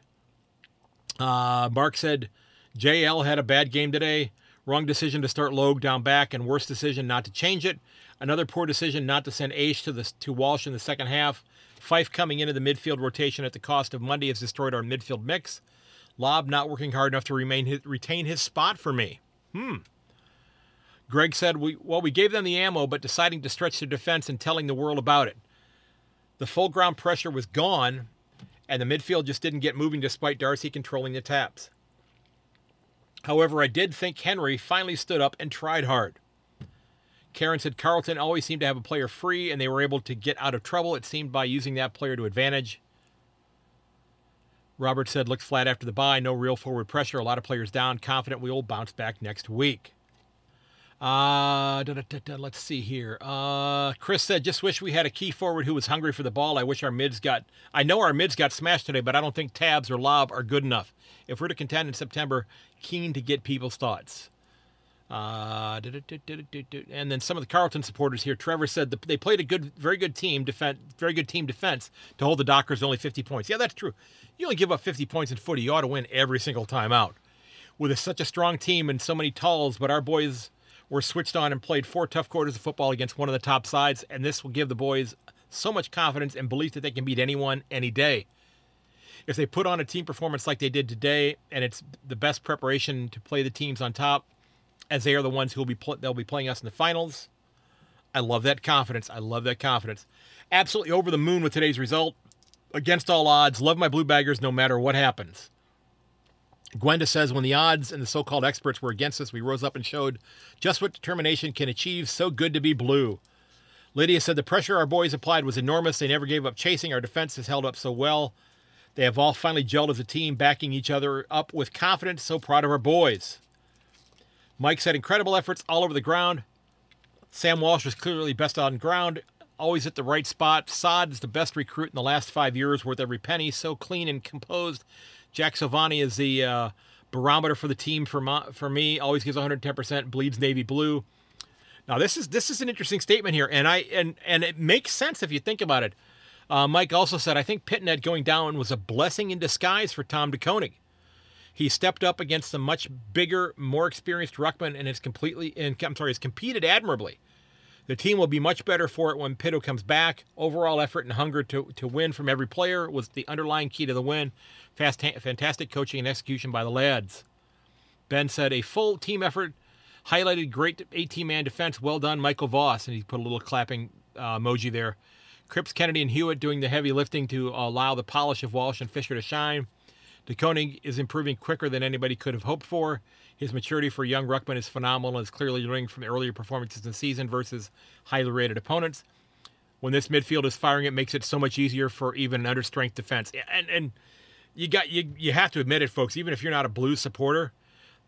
Uh, Mark said JL had a bad game today. Wrong decision to start Logue down back, and worst decision not to change it. Another poor decision not to send Aish to the to Walsh in the second half. Fyfe coming into the midfield rotation at the cost of Mundy has destroyed our midfield mix. Lobb not working hard enough to remain his, retain his spot for me. Hmm. Greg said, we, well, we gave them the ammo, but deciding to stretch their defense and telling the world about it. The full ground pressure was gone, and the midfield just didn't get moving despite Darcy controlling the taps. However, I did think Henry finally stood up and tried hard. Karen said Carlton always seemed to have a player free, and they were able to get out of trouble, it seemed, by using that player to advantage. Robert said, looked flat after the bye, no real forward pressure, a lot of players down, confident we will bounce back next week. Uh, da, da, da, let's see here. Uh, Chris said, just wish we had a key forward who was hungry for the ball. I wish our mids got, I know our mids got smashed today, but I don't think Tabs or Lobb are good enough. If we're to contend in September, keen to get people's thoughts. Uh, and then some of the Carlton supporters here. Trevor said the, they played a good, very good team defense, very good team defense to hold the Dockers only 50 points. Yeah, that's true. You only give up 50 points in footy, you ought to win every single time out. With a, such a strong team and so many talls, but our boys were switched on and played four tough quarters of football against one of the top sides, and this will give the boys so much confidence and belief that they can beat anyone any day. If they put on a team performance like they did today, and it's the best preparation to play the teams on top, as they are the ones who will be pl- they'll be playing us in the finals. I love that confidence. I love that confidence. Absolutely over the moon with today's result. Against all odds, love my blue baggers no matter what happens. Gwenda says, when the odds and the so called experts were against us, we rose up and showed just what determination can achieve. So good to be blue. Lydia said, the pressure our boys applied was enormous. They never gave up chasing. Our defense has held up so well. They have all finally gelled as a team, backing each other up with confidence. So proud of our boys. Mike said, incredible efforts all over the ground. Sam Walsh was clearly best on ground, always at the right spot. Saad is the best recruit in the last five years, worth every penny. So clean and composed. Jack Silvagni is the uh, barometer for the team for my, for me. Always gives 110%. Bleeds navy blue. Now this is this is an interesting statement here, and I and and it makes sense if you think about it. Uh, Mike also said, I think Pittonet going down was a blessing in disguise for Tom De Koning. He stepped up against a much bigger, more experienced ruckman and has completely and I'm sorry, has competed admirably. The team will be much better for it when Pitto comes back. Overall effort and hunger to, to win from every player was the underlying key to the win. Fast, fantastic coaching and execution by the lads. Ben said a full team effort highlighted great 18 man defense. Well done, Michael Voss. And he put a little clapping uh, emoji there. Cripps, Kennedy, and Hewett doing the heavy lifting to allow the polish of Walsh and Fisher to shine. De Koning is improving quicker than anybody could have hoped for. His maturity for young Ruckman is phenomenal and is clearly learning from earlier performances in the season versus highly rated opponents. When this midfield is firing, it makes it so much easier for even an understrength defense. And and you got you you have to admit it, folks. Even if you're not a Blues supporter,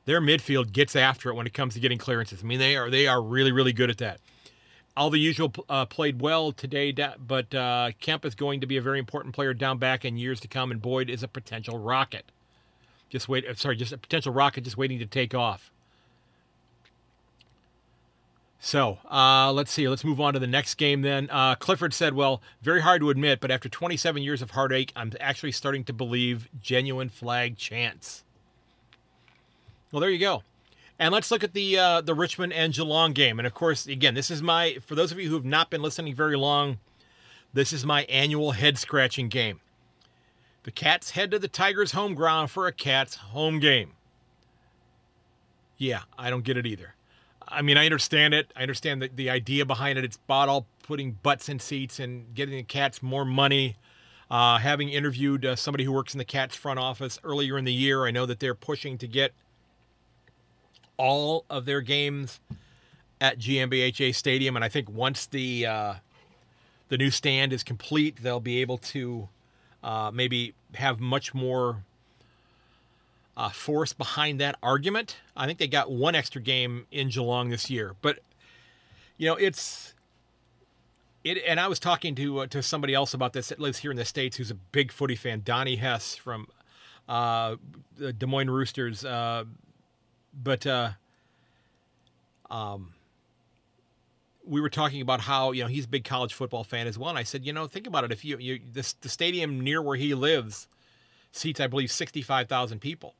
their midfield gets after it when it comes to getting clearances. I mean, they are they are really really good at that. All the usual uh, played well today, but uh, Kemp is going to be a very important player down back in years to come, and Boyd is a potential rocket. Just wait, uh, sorry, just a potential rocket just waiting to take off. So uh, let's see. Let's move on to the next game then. Uh, Clifford said, Well, very hard to admit, but after 27 years of heartache, I'm actually starting to believe genuine flag chance. Well, there you go. And let's look at the uh, the Richmond and Geelong game. And of course, again, this is my for those of you who have not been listening very long, this is my annual head scratching game. The Cats head to the Tigers' home ground for a Cats home game. Yeah, I don't get it either. I mean, I understand it. I understand the, the idea behind it. It's bought all putting butts in seats and getting the Cats more money. Uh, having interviewed uh, somebody who works in the Cats front office earlier in the year, I know that they're pushing to get all of their games at GMHBA Stadium, and I think once the uh, the new stand is complete, they'll be able to uh, maybe have much more uh, force behind that argument. I think they got one extra game in Geelong this year, but you know it's it. And I was talking to uh, to somebody else about this that lives here in the states, who's a big footy fan, Donnie Hess from uh, the Des Moines Roosters. But uh, um, we were talking about how you know he's a big college football fan as well. And I said, you know, think about it. If you, you this the stadium near where he lives seats, I believe, sixty five thousand people.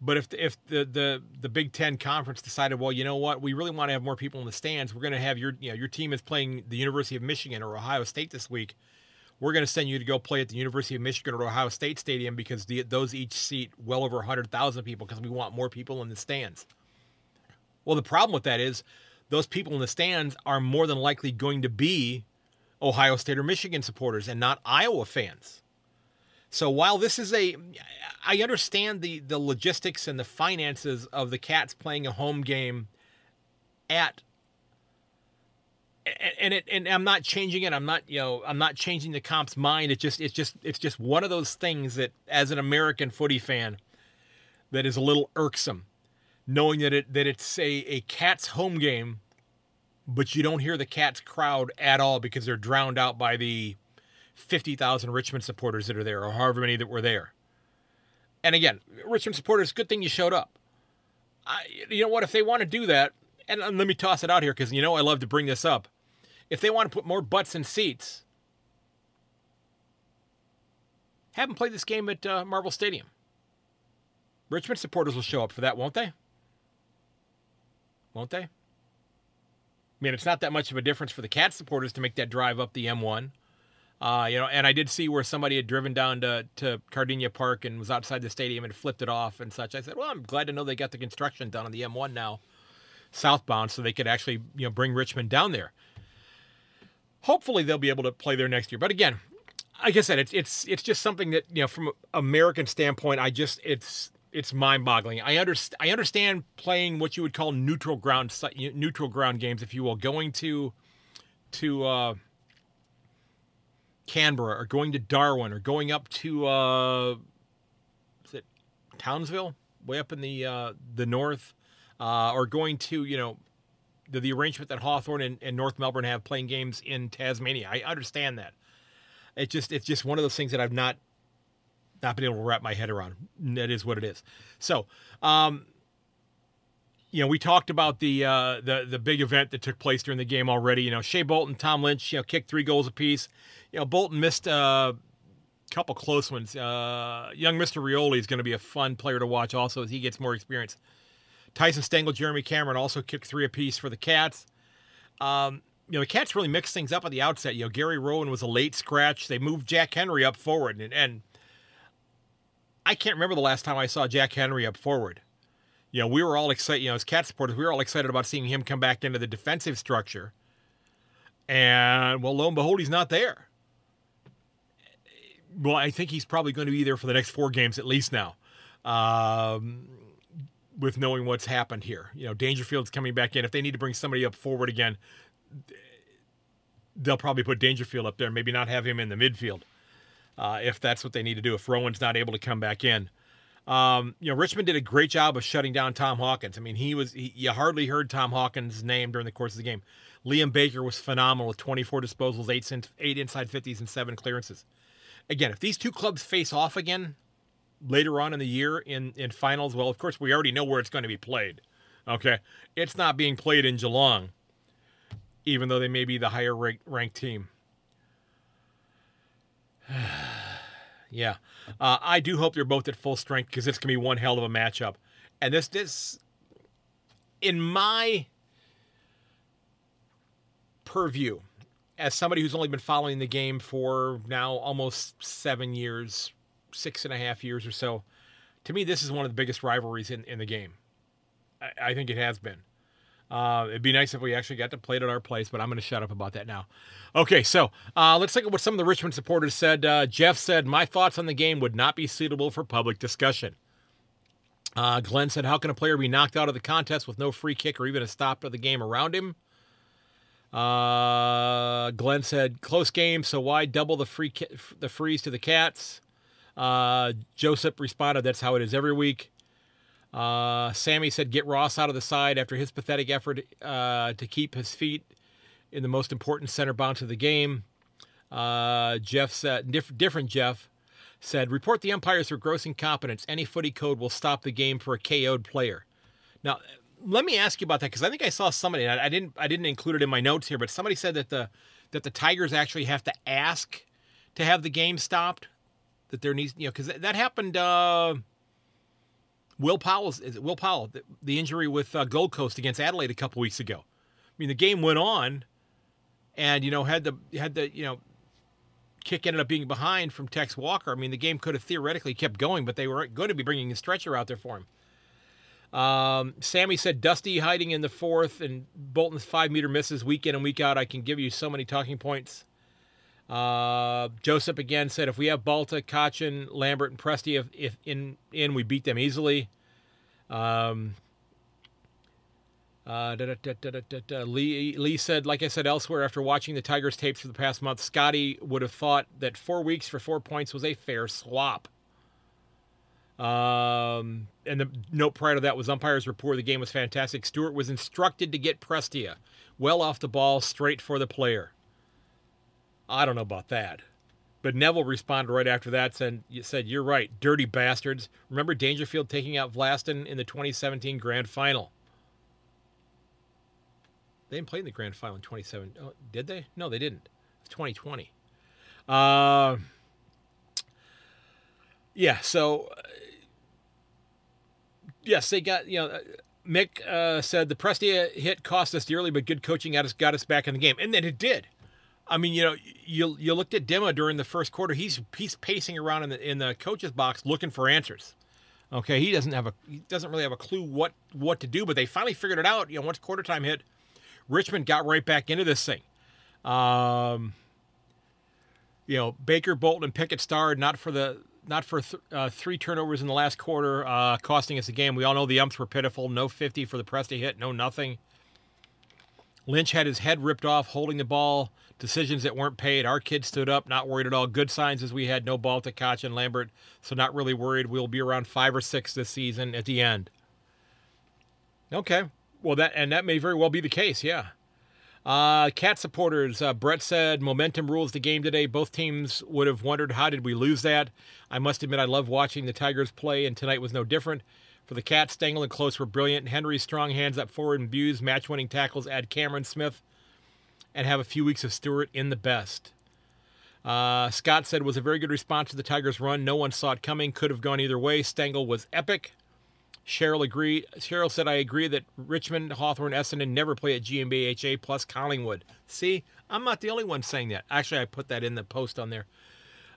But if if the, the the Big Ten conference decided, well, you know what, we really want to have more people in the stands, we're going to have your you know your team is playing the University of Michigan or Ohio State this week we're going to send you to go play at the University of Michigan or Ohio State Stadium because the, those each seat well over 100,000 people because we want more people in the stands. Well, the problem with that is those people in the stands are more than likely going to be Ohio State or Michigan supporters and not Iowa fans. So while this is a, I understand the the logistics and the finances of the Cats playing a home game at and it and I'm not changing it. I'm not you know I'm not changing the comp's mind. It's just it's just it's just one of those things that as an American footy fan, that is a little irksome, knowing that it that it's a a Cats home game, but you don't hear the Cats crowd at all because they're drowned out by the fifty thousand Richmond supporters that are there, or however many that were there. And again, Richmond supporters, good thing you showed up. I, you know what? If they want to do that, and let me toss it out here because you know I love to bring this up. If they want to put more butts in seats, have them play this game at uh, Marvel Stadium. Richmond supporters will show up for that, won't they? Won't they? I mean, it's not that much of a difference for the Cat supporters to make that drive up the M1. Uh, you know, and I did see where somebody had driven down to, to Kardinia Park and was outside the stadium and flipped it off and such. I said, well, I'm glad to know they got the construction done on the M1 now, southbound, so they could actually you know bring Richmond down there. Hopefully, they'll be able to play there next year. But again, like I said, it's it's it's just something that you know from American standpoint, I just it's it's mind-boggling. I understand I understand playing what you would call neutral ground neutral ground games, if you will, going to to uh, Canberra or going to Darwin or going up to uh, is it Townsville, way up in the uh, the north, uh, or going to you know the, the arrangement that Hawthorn and, and North Melbourne have playing games in Tasmania. I understand that. It just it's just one of those things that I've not not been able to wrap my head around. That is what it is. So, um, you know, we talked about the uh, the the big event that took place during the game already. You know, Shai Bolton, Tom Lynch, you know, kicked three goals apiece. You know, Bolton missed a couple close ones. Uh, young Mister Rioli is going to be a fun player to watch also as he gets more experience. Tyson Stengle, Jeremy Cameron also kicked three apiece for the Cats. Um, you know, the Cats really mixed things up at the outset. You know, Gary Rohan was a late scratch. They moved Jack Henry up forward, and, and I can't remember the last time I saw Jack Henry up forward. You know, we were all excited, you know, as cat supporters, we were all excited about seeing him come back into the defensive structure. And, well, lo and behold, he's not there. Well, I think he's probably going to be there for the next four games at least now, um, with knowing what's happened here. You know, Dangerfield's coming back in. If they need to bring somebody up forward again, they'll probably put Dangerfield up there, maybe not have him in the midfield uh, if that's what they need to do. If Rohan's not able to come back in, um, you know, Richmond did a great job of shutting down Tom Hawkins. I mean, he was he, you hardly heard Tom Hawkins' name during the course of the game. Liam Baker was phenomenal with 24 disposals, eight eight inside 50s, and seven clearances. Again, if these two clubs face off again later on in the year in in finals, well, of course we already know where it's going to be played. Okay, it's not being played in Geelong, even though they may be the higher rank, ranked team. yeah, uh, I do hope they're both at full strength because it's gonna be one hell of a matchup. And this, this, in my purview, as somebody who's only been following the game for now almost seven years, six and a half years or so, to me, this is one of the biggest rivalries in, in the game. I, I think it has been. Uh, it'd be nice if we actually got to play it at our place, but I'm going to shut up about that now. Okay, so uh, let's look at what some of the Richmond supporters said. Uh, Jeff said, My thoughts on the game would not be suitable for public discussion. Uh, Glenn said, How can a player be knocked out of the contest with no free kick or even a stop of the game around him? Uh, Glenn said, Close game, so why double the free ki- the freeze to the Cats? Uh, Joseph responded, That's how it is every week. Uh, Sammy said, "Get Ross out of the side after his pathetic effort uh, to keep his feet in the most important center bounce of the game." Uh, Jeff said, diff- "Different." Jeff said, "Report the umpires for gross incompetence. Any footy code will stop the game for a KO'd player." Now, let me ask you about that because I think I saw somebody. I, I didn't. I didn't include it in my notes here, but somebody said that the that the Tigers actually have to ask to have the game stopped. That there needs, you know, because that happened. Uh, Will Powell's Will Powell the, the injury with uh, Gold Coast against Adelaide a couple weeks ago. I mean, the game went on, and you know had the had the you know kick ended up being behind from Tex Walker. I mean, the game could have theoretically kept going, but they were going to be bringing a stretcher out there for him. Um, Sammy said Dusty hiding in the fourth and Bolton's five meter misses week in and week out. I can give you so many talking points. Uh, Joseph again said, if we have Balta, Cotchin, Lambert, and Presty if, if in in we beat them easily. Um, uh, da, da, da, Lee, Lee said, like I said elsewhere, after watching the Tigers tapes for the past month, Scotty would have thought that four weeks for four points was a fair swap. Um, and the note prior to that was umpires report the game was fantastic. Stewart was instructed to get Prestia well off the ball, straight for the player. I don't know about that. But Neville responded right after that and said, You're right, dirty bastards. Remember Dangerfield taking out Vlastuin in the 2017 Grand Final? They didn't play in the Grand Final in 2017. Oh, did they? No, they didn't. It's 2020. Uh, yeah, so, uh, yes, they got, you know, uh, Mick uh, said the Prestia hit cost us dearly, but good coaching got us, got us back in the game. And then it did. I mean, you know, you you looked at Dimma during the first quarter. He's he's pacing around in the in the coach's box looking for answers. Okay, he doesn't have a he doesn't really have a clue what what to do. But they finally figured it out. You know, once quarter time hit, Richmond got right back into this thing. Um, you know, Baker, Bolton, and Pickett starred not for the not for th- uh, three turnovers in the last quarter, uh, costing us a game. We all know the umps were pitiful. No 50 for the Prestia hit, no nothing. Lynch had his head ripped off holding the ball decisions that weren't paid. Our kids stood up, not worried at all. Good signs as we had no ball to Koch and Lambert, so not really worried. We'll be around five or six this season at the end. Okay, well that and that may very well be the case. Yeah. Uh, cat supporters, uh, Brett said, momentum rules the game today. Both teams would have wondered how did we lose that. I must admit, I love watching the Tigers play, and tonight was no different. For the Cats, Stengle and Close were brilliant. Henry's strong hands up forward and Bews match winning tackles add Cameron Smith and have a few weeks of Stewart in the best. Uh, Scott said was a very good response to the Tigers' run. No one saw it coming. Could have gone either way. Stengle was epic. Cheryl agreed. Cheryl said, "I agree that Richmond, Hawthorn, Essendon never play at GMHBA plus Collingwood." See, I'm not the only one saying that. Actually, I put that in the post on there.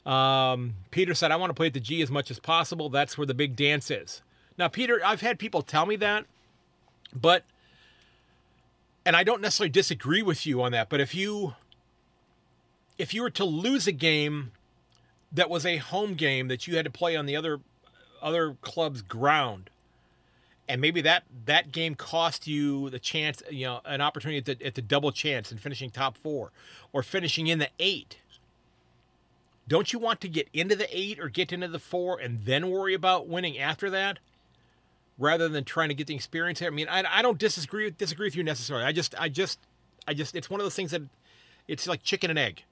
Um, Peter said, "I want to play at the G as much as possible. That's where the big dance is." Now, Peter, I've had people tell me that, but and I don't necessarily disagree with you on that, but if you if you were to lose a game that was a home game that you had to play on the other other club's ground and maybe that that game cost you the chance you know an opportunity at the, at the double chance and finishing top four or finishing in the eight don't you want to get into the eight or get into the four and then worry about winning after that rather than trying to get the experience here. I mean, I, I don't disagree disagree with you necessarily. I just I just I just it's one of those things that it's like chicken and egg.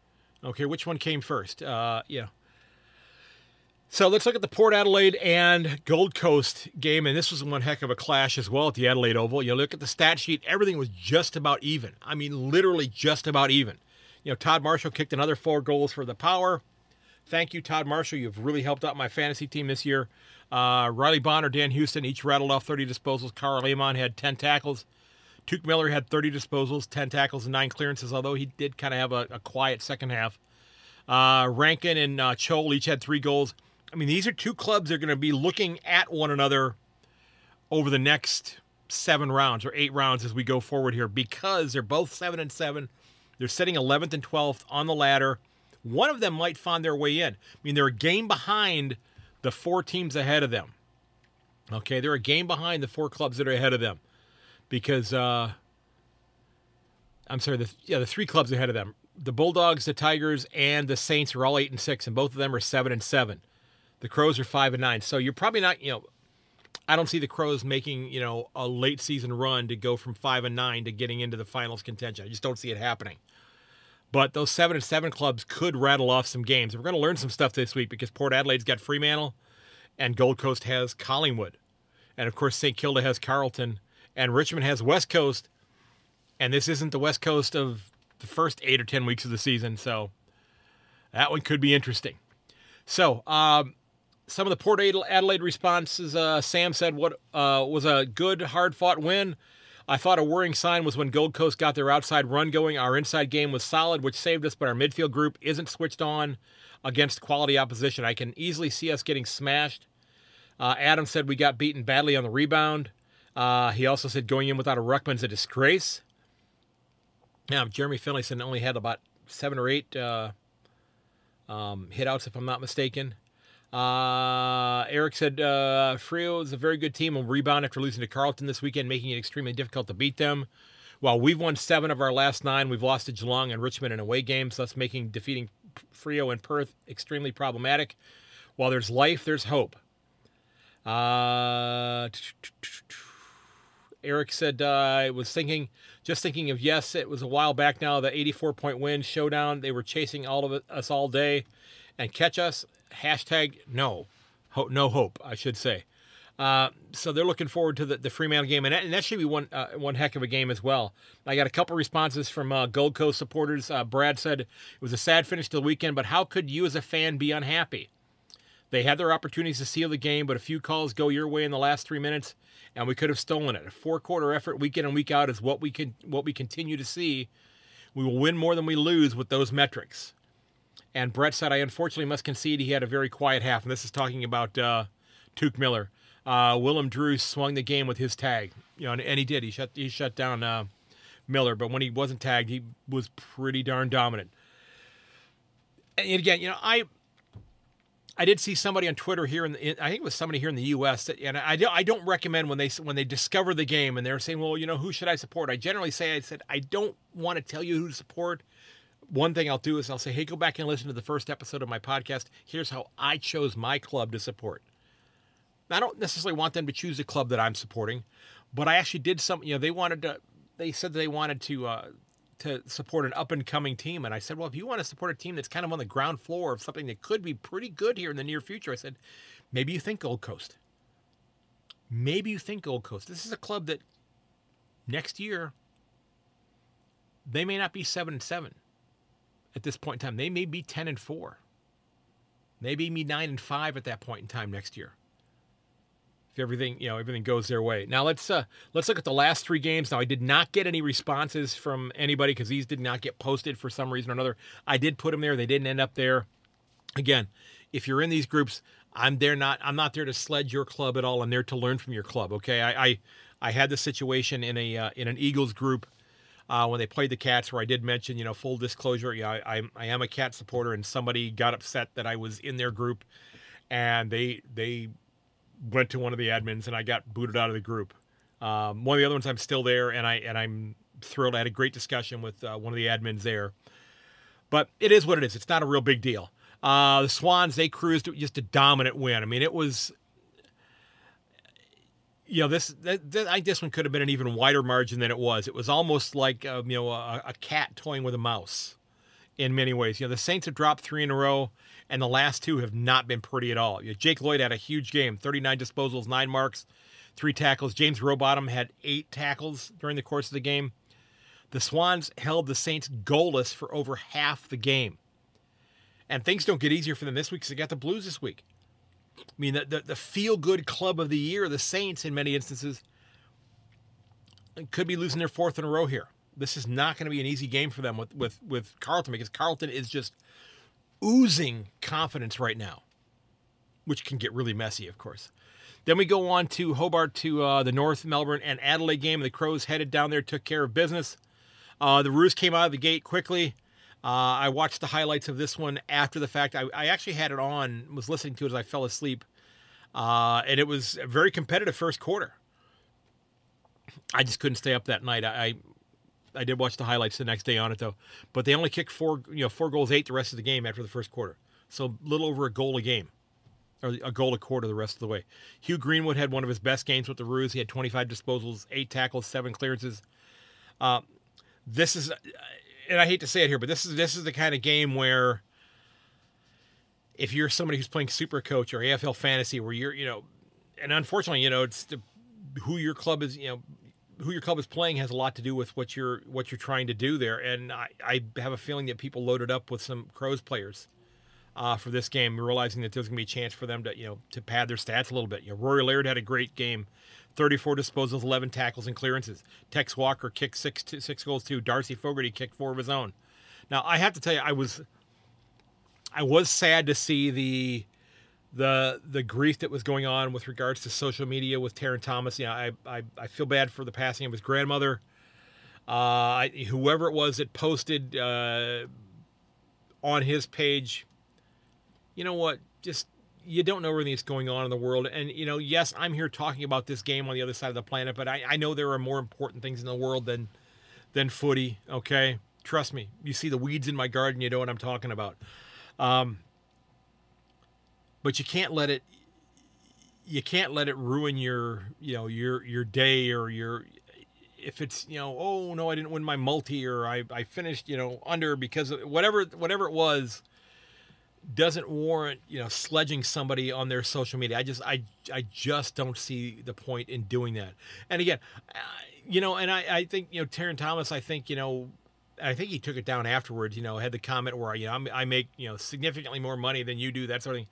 Okay, which one came first? Uh, yeah. So let's look at the Port Adelaide and Gold Coast game, and this was one heck of a clash as well at the Adelaide Oval. You look at the stat sheet; everything was just about even. I mean, literally just about even. You know, Todd Marshall kicked another four goals for the Power. Thank you, Todd Marshall. You've really helped out my fantasy team this year. Uh, Riley Bonner, Dan Houston each rattled off 30 disposals. Karl Amon had 10 tackles. Touk Miller had 30 disposals, 10 tackles, and 9 clearances, although he did kind of have a, a, quiet second half. Uh, Rankin and uh, Chol each had three goals. I mean, these are two clubs that are going to be looking at one another over the next seven rounds or eight rounds as we go forward here because they're both seven and seven. They're sitting 11th and 12th on the ladder. One of them might find their way in. I mean, they're a game behind the four teams ahead of them. Okay, they're a game behind the four clubs that are ahead of them because uh, I'm sorry, the, yeah, the three clubs ahead of them. The Bulldogs, the Tigers, and the Saints are all eight and six, and both of them are seven and seven. The Crows are five and nine. So you're probably not, you know, I don't see the Crows making, you know, a late season run to go from five and nine to getting into the finals contention. I just don't see it happening. But those seven and seven clubs could rattle off some games. We're going to learn some stuff this week because Port Adelaide's got Fremantle, and Gold Coast has Collingwood, and of course St Kilda has Carlton, and Richmond has West Coast. And this isn't the West Coast of the first eight or ten weeks of the season, so that one could be interesting. So, um, some of the Port Adelaide responses, uh, Sam said, "What uh, was a good, hard-fought win." I thought a worrying sign was when Gold Coast got their outside run going. Our inside game was solid, which saved us, but our midfield group isn't switched on against quality opposition. I can easily see us getting smashed. Uh, Adam said we got beaten badly on the rebound. Uh, he also said going in without a ruckman's a disgrace. Now, Jeremy Finlayson only had about seven or eight uh, um, hitouts, if I'm not mistaken. Uh, Eric said uh, Freo is a very good team. Will rebound after losing to Carlton this weekend, making it extremely difficult to beat them. While we've won seven of our last nine, we've lost to Geelong and Richmond in away games, thus making defeating Freo and Perth extremely problematic. While there's life, there's hope. Uh, Eric said, uh, I was thinking, just thinking of yes, it was a while back now, the 84 point win showdown. They were chasing all of us all day and catch us. Hashtag no, Ho- no hope, I should say. Uh, so they're looking forward to the, the Fremantle game, and that, and that should be one uh, one heck of a game as well. I got a couple responses from uh, Gold Coast supporters. Uh, Brad said it was a sad finish to the weekend, but how could you as a fan be unhappy? They had their opportunities to seal the game, but a few calls go your way in the last three minutes, and we could have stolen it. A four quarter effort week in and week out is what we can what we continue to see. We will win more than we lose with those metrics. And Brett said, I unfortunately must concede he had a very quiet half, and this is talking about uh, Touk Miller. Uh, Willem Drew swung the game with his tag, you know, and, and he did. He shut he shut down uh, Miller, but when he wasn't tagged, he was pretty darn dominant. And again, you know, I I did see somebody on Twitter here, in, the, I think it was somebody here in the U.S. That, and I I don't recommend when they when they discover the game and they're saying, well, you know, who should I support? I generally say, I said, I don't want to tell you who to support. One thing I'll do is I'll say, hey, go back and listen to the first episode of my podcast. Here's how I chose my club to support. I don't necessarily want them to choose a club that I'm supporting, but I actually did something. You know, they wanted to. They said they wanted to uh, to support an up and coming team, and I said, well, if you want to support a team that's kind of on the ground floor of something that could be pretty good here in the near future, I said, maybe you think Gold Coast. Maybe you think Gold Coast. This is a club that next year they may not be seven and seven at this point in time. They may be ten and four. Maybe be nine and five at that point in time next year if everything you know everything goes their way. Now let's uh, let's look at the last three games. Now I did not get any responses from anybody because these did not get posted for some reason or another. I did put them there; they didn't end up there. Again, if you're in these groups, I'm there not I'm not there to sledge your club at all. I'm there to learn from your club. Okay, I I, I had the situation in a uh, in an Eagles group. Uh, when they played the Cats, where I did mention, you know, full disclosure, yeah, I, I, I am a Cat supporter, and somebody got upset that I was in their group, and they they went to one of the admins and I got booted out of the group. Um, one of the other ones I'm still there and I and I'm thrilled. I had a great discussion with uh, one of the admins there. But it is what it is. It's not a real big deal. Uh, the Swans they cruised just a dominant win. I mean, it was. You know, this that, that, I this one could have been an even wider margin than it was. It was almost like uh, you know a, a cat toying with a mouse, in many ways. You know, the Saints have dropped three in a row and the last two have not been pretty at all. Jake Lloyd had a huge game 39 disposals, nine marks, three tackles. James Rowbottom had eight tackles during the course of the game. The Swans held the Saints goalless for over half the game. And things don't get easier for them this week because they got the Blues this week. I mean, the, the, the feel good club of the year, the Saints, in many instances, could be losing their fourth in a row here. This is not going to be an easy game for them with, with, with Carlton because Carlton is just oozing confidence right now, which can get really messy, of course. Then we go on to Hobart to uh, the North Melbourne and Adelaide game. The Crows headed down there, took care of business. Uh, the Roos came out of the gate quickly. Uh, I watched the highlights of this one after the fact. I, I, actually had it on, was listening to it as I fell asleep. Uh, and it was a very competitive first quarter. I just couldn't stay up that night. I, I did watch the highlights the next day on it though. But they only kicked four, you know, four goals, eight the rest of the game after the first quarter. So a little over a goal a game, or a goal a quarter the rest of the way. Hugh Greenwood had one of his best games with the Roos. He had 25 disposals, eight tackles, seven clearances. Uh, this is, and I hate to say it here, but this is this is the kind of game where if you're somebody who's playing Super Coach or AFL Fantasy, where you're, you know, and unfortunately, you know, it's the, who your club is, you know, who your club is playing has a lot to do with what you're what you're trying to do there. And I, I have a feeling that people loaded up with some Crows players uh, for this game, realizing that there's going to be a chance for them to you know to pad their stats a little bit. You know, Rory Laird had a great game. 34 disposals, 11 tackles and clearances. Tex Walker kicked six, two, six goals too. Darcy Fogarty kicked four of his own. Now I have to tell you, I was I was sad to see the the the grief that was going on with regards to social media with Tarryn Thomas. Yeah, I, I, I feel bad for the passing of his grandmother. Uh, whoever it was that posted uh, on his page, you know what? Just you don't know everything that's going on in the world. And you know, yes, I'm here talking about this game on the other side of the planet, but I, I know there are more important things in the world than than footy. Okay, trust me. You see the weeds in my garden, you know what I'm talking about. Um, but you can't let it you can't let it ruin your you know your your day or your if it's you know oh no I didn't win my multi or I, I finished you know under because whatever whatever it was doesn't warrant you know sledging somebody on their social media. I just I I just don't see the point in doing that. And again, you know, and I I think you know Tarryn Thomas. I think you know. I think he took it down afterwards. You know, had the comment where you know I make you know significantly more money than you do. That sort of thing.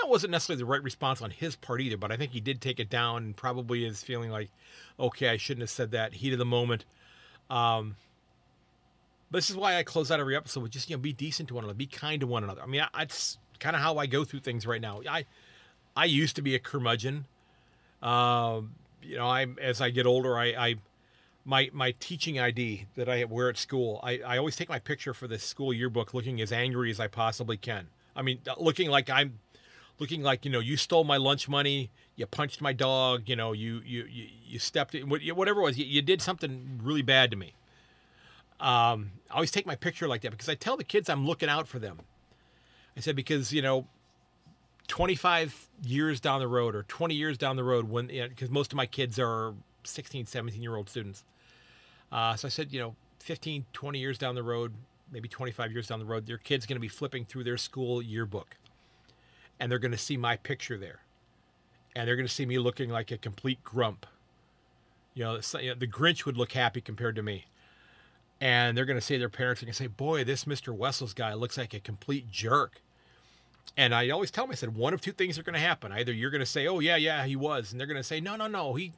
That wasn't necessarily the right response on his part either. But I think he did take it down and probably is feeling like, okay, I shouldn't have said that. Heat of the moment. Um, this is why I close out every episode with just you know be decent to one another, be kind to one another. I mean, I, that's kind of how I go through things right now. I I used to be a curmudgeon. Um, you know, I as I get older, I, I my my teaching ID that I wear at school, I, I always take my picture for the school yearbook, looking as angry as I possibly can. I mean, looking like I'm looking like you know you stole my lunch money, you punched my dog, you know you you you, you stepped in, whatever it was, you, you did something really bad to me. Um, I always take my picture like that because I tell the kids I'm looking out for them. I said because you know, 25 years down the road or 20 years down the road when because you know, most of my kids are 16, 17 year old students. Uh, so I said, you know, 15, 20 years down the road, maybe 25 years down the road, their kid's going to be flipping through their school yearbook, and they're going to see my picture there, and they're going to see me looking like a complete grump. You know, the Grinch would look happy compared to me and they're going to say their parents are going to say, "Boy, this Mr. Wessels guy looks like a complete jerk." And I always tell them, I said, one of two things are going to happen. Either you're going to say, "Oh yeah, yeah, he was," and they're going to say, "No, no, no, he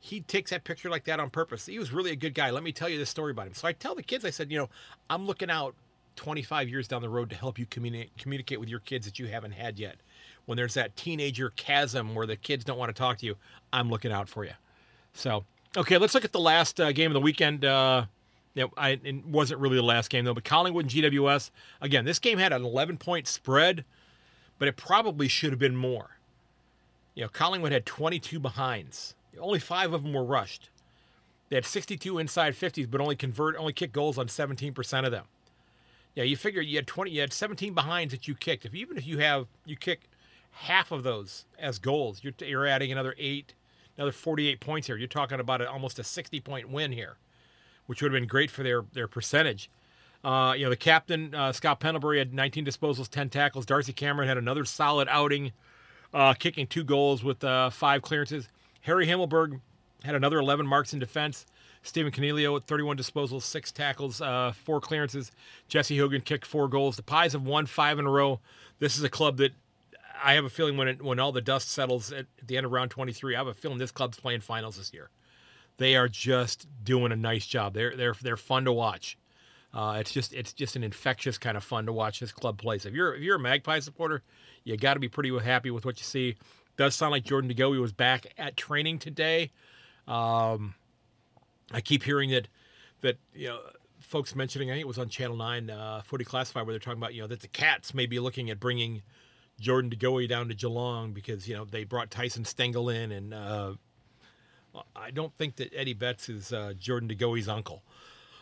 he takes that picture like that on purpose. He was really a good guy. Let me tell you this story about him." So I tell the kids, I said, "You know, I'm looking out 25 years down the road to help you communi- communicate with your kids that you haven't had yet. When there's that teenager chasm where the kids don't want to talk to you, I'm looking out for you." So, okay, let's look at the last uh, game of the weekend. Uh, know, I, it wasn't really the last game though, but Collingwood and GWS. Again, this game had an 11 point spread, but it probably should have been more. You know, Collingwood had 22 behinds. Only five of them were rushed. They had 62 inside 50s, but only convert, only kick goals on 17% of them. Yeah, you figure you had 20, you had 17 behinds that you kicked. If even if you have you kick half of those as goals, you're, you're adding another eight, another 48 points here. You're talking about a, almost a 60 point win here which would have been great for their their percentage. Uh, you know, the captain uh, Scott Pendlebury had 19 disposals, 10 tackles. Darcy Cameron had another solid outing, uh, kicking two goals with uh, five clearances. Harry Himmelberg had another 11 marks in defense. Stephen Coniglio with 31 disposals, six tackles, uh, four clearances. Jesse Hogan kicked four goals. The Pies have won five in a row. This is a club that I have a feeling when it, when all the dust settles at the end of round 23, I have a feeling this club's playing finals this year they are just doing a nice job. They're they're they're fun to watch. Uh, it's just it's just an infectious kind of fun to watch this club play. So if you're if you're a Magpie supporter, you got to be pretty happy with what you see. Does sound like Jordan De Goey was back at training today. Um, I keep hearing that that you know folks mentioning. I think it was on Channel Nine uh, Footy Classified where they're talking about you know that the Cats may be looking at bringing Jordan De Goey down to Geelong because you know they brought Tyson Stengle in and uh, I don't think that Eddie Betts is uh, Jordan De Goey's uncle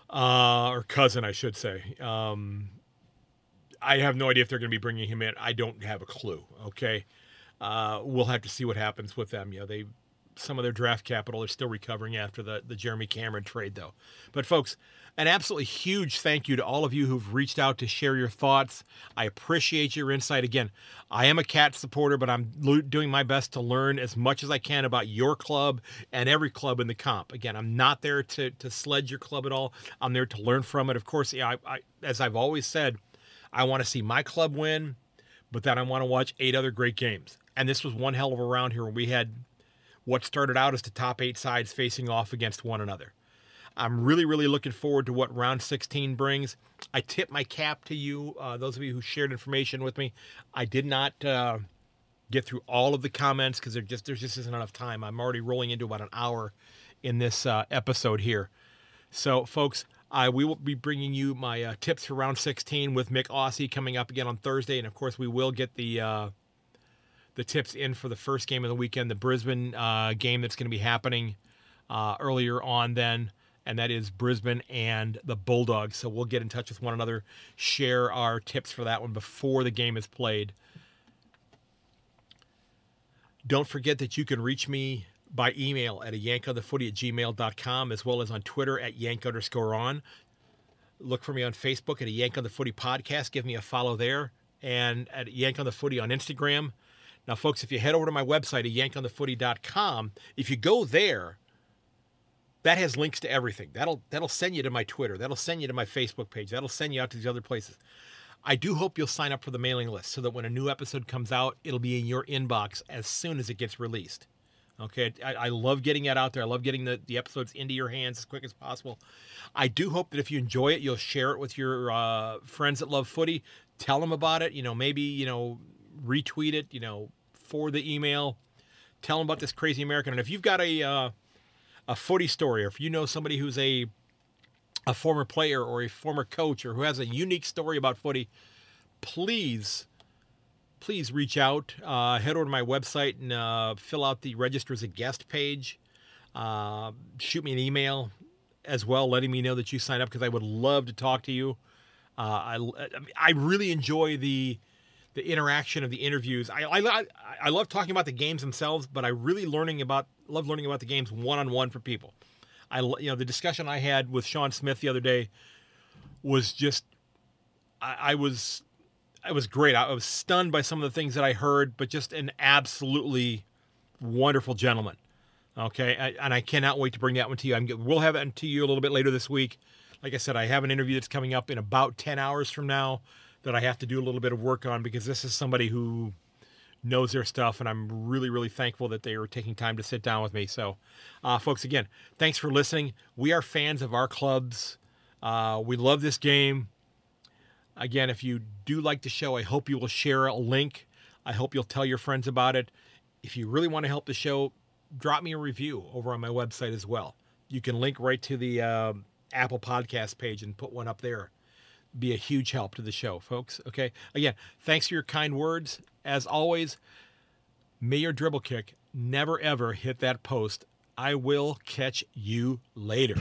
uh, or cousin, I should say. Um, I have no idea if they're going to be bringing him in. I don't have a clue. Okay, uh, we'll have to see what happens with them. You know, they some of their draft capital are still recovering after the the Jeremy Cameron trade, though. But folks, an absolutely huge thank you to all of you who've reached out to share your thoughts. I appreciate your insight. Again, I am a cat supporter, but I'm doing my best to learn as much as I can about your club and every club in the comp. Again, I'm not there to, to sledge your club at all. I'm there to learn from it. Of course, yeah, I, I, as I've always said, I want to see my club win, but then I want to watch eight other great games. And this was one hell of a round here where we had what started out as the top eight sides facing off against one another. I'm really, really looking forward to what round 16 brings. I tip my cap to you, uh, those of you who shared information with me. I did not uh, get through all of the comments because there just there's just isn't enough time. I'm already rolling into about an hour in this uh, episode here. So, folks, I we will be bringing you my uh, tips for round 16 with MykAussie coming up again on Thursday, and of course, we will get the uh, the tips in for the first game of the weekend, the Brisbane uh, game that's going to be happening earlier on. Then and that is Brisbane and the Bulldogs. So we'll get in touch with one another, share our tips for that one before the game is played. Don't forget that you can reach me by email at a yankonthefooty at gmail.com as well as on Twitter at yank underscore on. Look for me on Facebook at a Yank on the Footy podcast. Give me a follow there. and at Yank on the Footy on Instagram. Now, folks, if you head over to my website at yankonthefooty.com, if you go there, that has links to everything. That'll that'll send you to my Twitter. That'll send you to my Facebook page. That'll send you out to these other places. I do hope you'll sign up for the mailing list so that when a new episode comes out, it'll be in your inbox as soon as it gets released. Okay, I, I love getting that out there. I love getting the, the episodes into your hands as quick as possible. I do hope that if you enjoy it, you'll share it with your uh, friends that love footy. Tell them about it. You know, maybe you know, retweet it. You know, for the email. Tell them about this crazy American. And if you've got a uh, a footy story, or if you know somebody who's a a former player or a former coach or who has a unique story about footy, please, please reach out. Uh, head over to my website and uh, fill out the register as a guest page. Uh, shoot me an email as well, letting me know that you signed up because I would love to talk to you. Uh, I, I really enjoy the the interaction of the interviews. I, I, I love talking about the games themselves, but I really learning about love learning about the games one on one for people. I you know the discussion I had with Sean Smith the other day was just I, I was I was great. I was stunned by some of the things that I heard, but just an absolutely wonderful gentleman. Okay, I, and I cannot wait to bring that one to you. I'm, we'll have it to you a little bit later this week. Like I said, I have an interview that's coming up in about ten hours from now that I have to do a little bit of work on because this is somebody who knows their stuff, and I'm really, really thankful that they are taking time to sit down with me. So, uh, folks, again, thanks for listening. We are fans of our clubs. Uh, we love this game. Again, if you do like the show, I hope you will share a link. I hope you'll tell your friends about it. If you really want to help the show, drop me a review over on my website as well. You can link right to the uh, Apple Podcast page and put one up there. Be a huge help to the show, folks. Okay. Again, thanks for your kind words. As always, may your dribble kick never ever hit that post. I will catch you later.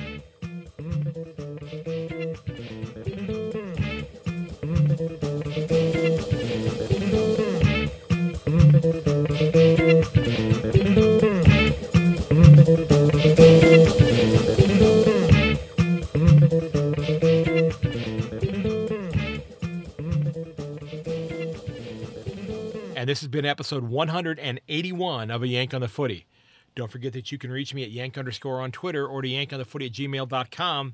This has been episode 181 of A Yank on the Footy. Don't forget that you can reach me at yank underscore on Twitter or to yankonthefooty at gmail.com.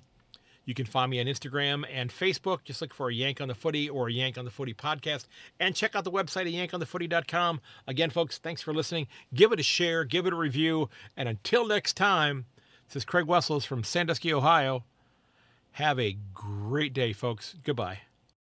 You can find me on Instagram and Facebook. Just look for a Yank on the Footy or a Yank on the Footy podcast. And check out the website at yankonthefooty.com. Again, folks, thanks for listening. Give it a share, give it a review. And until next time, this is Craig Wessels from Sandusky, Ohio. Have a great day, folks. Goodbye.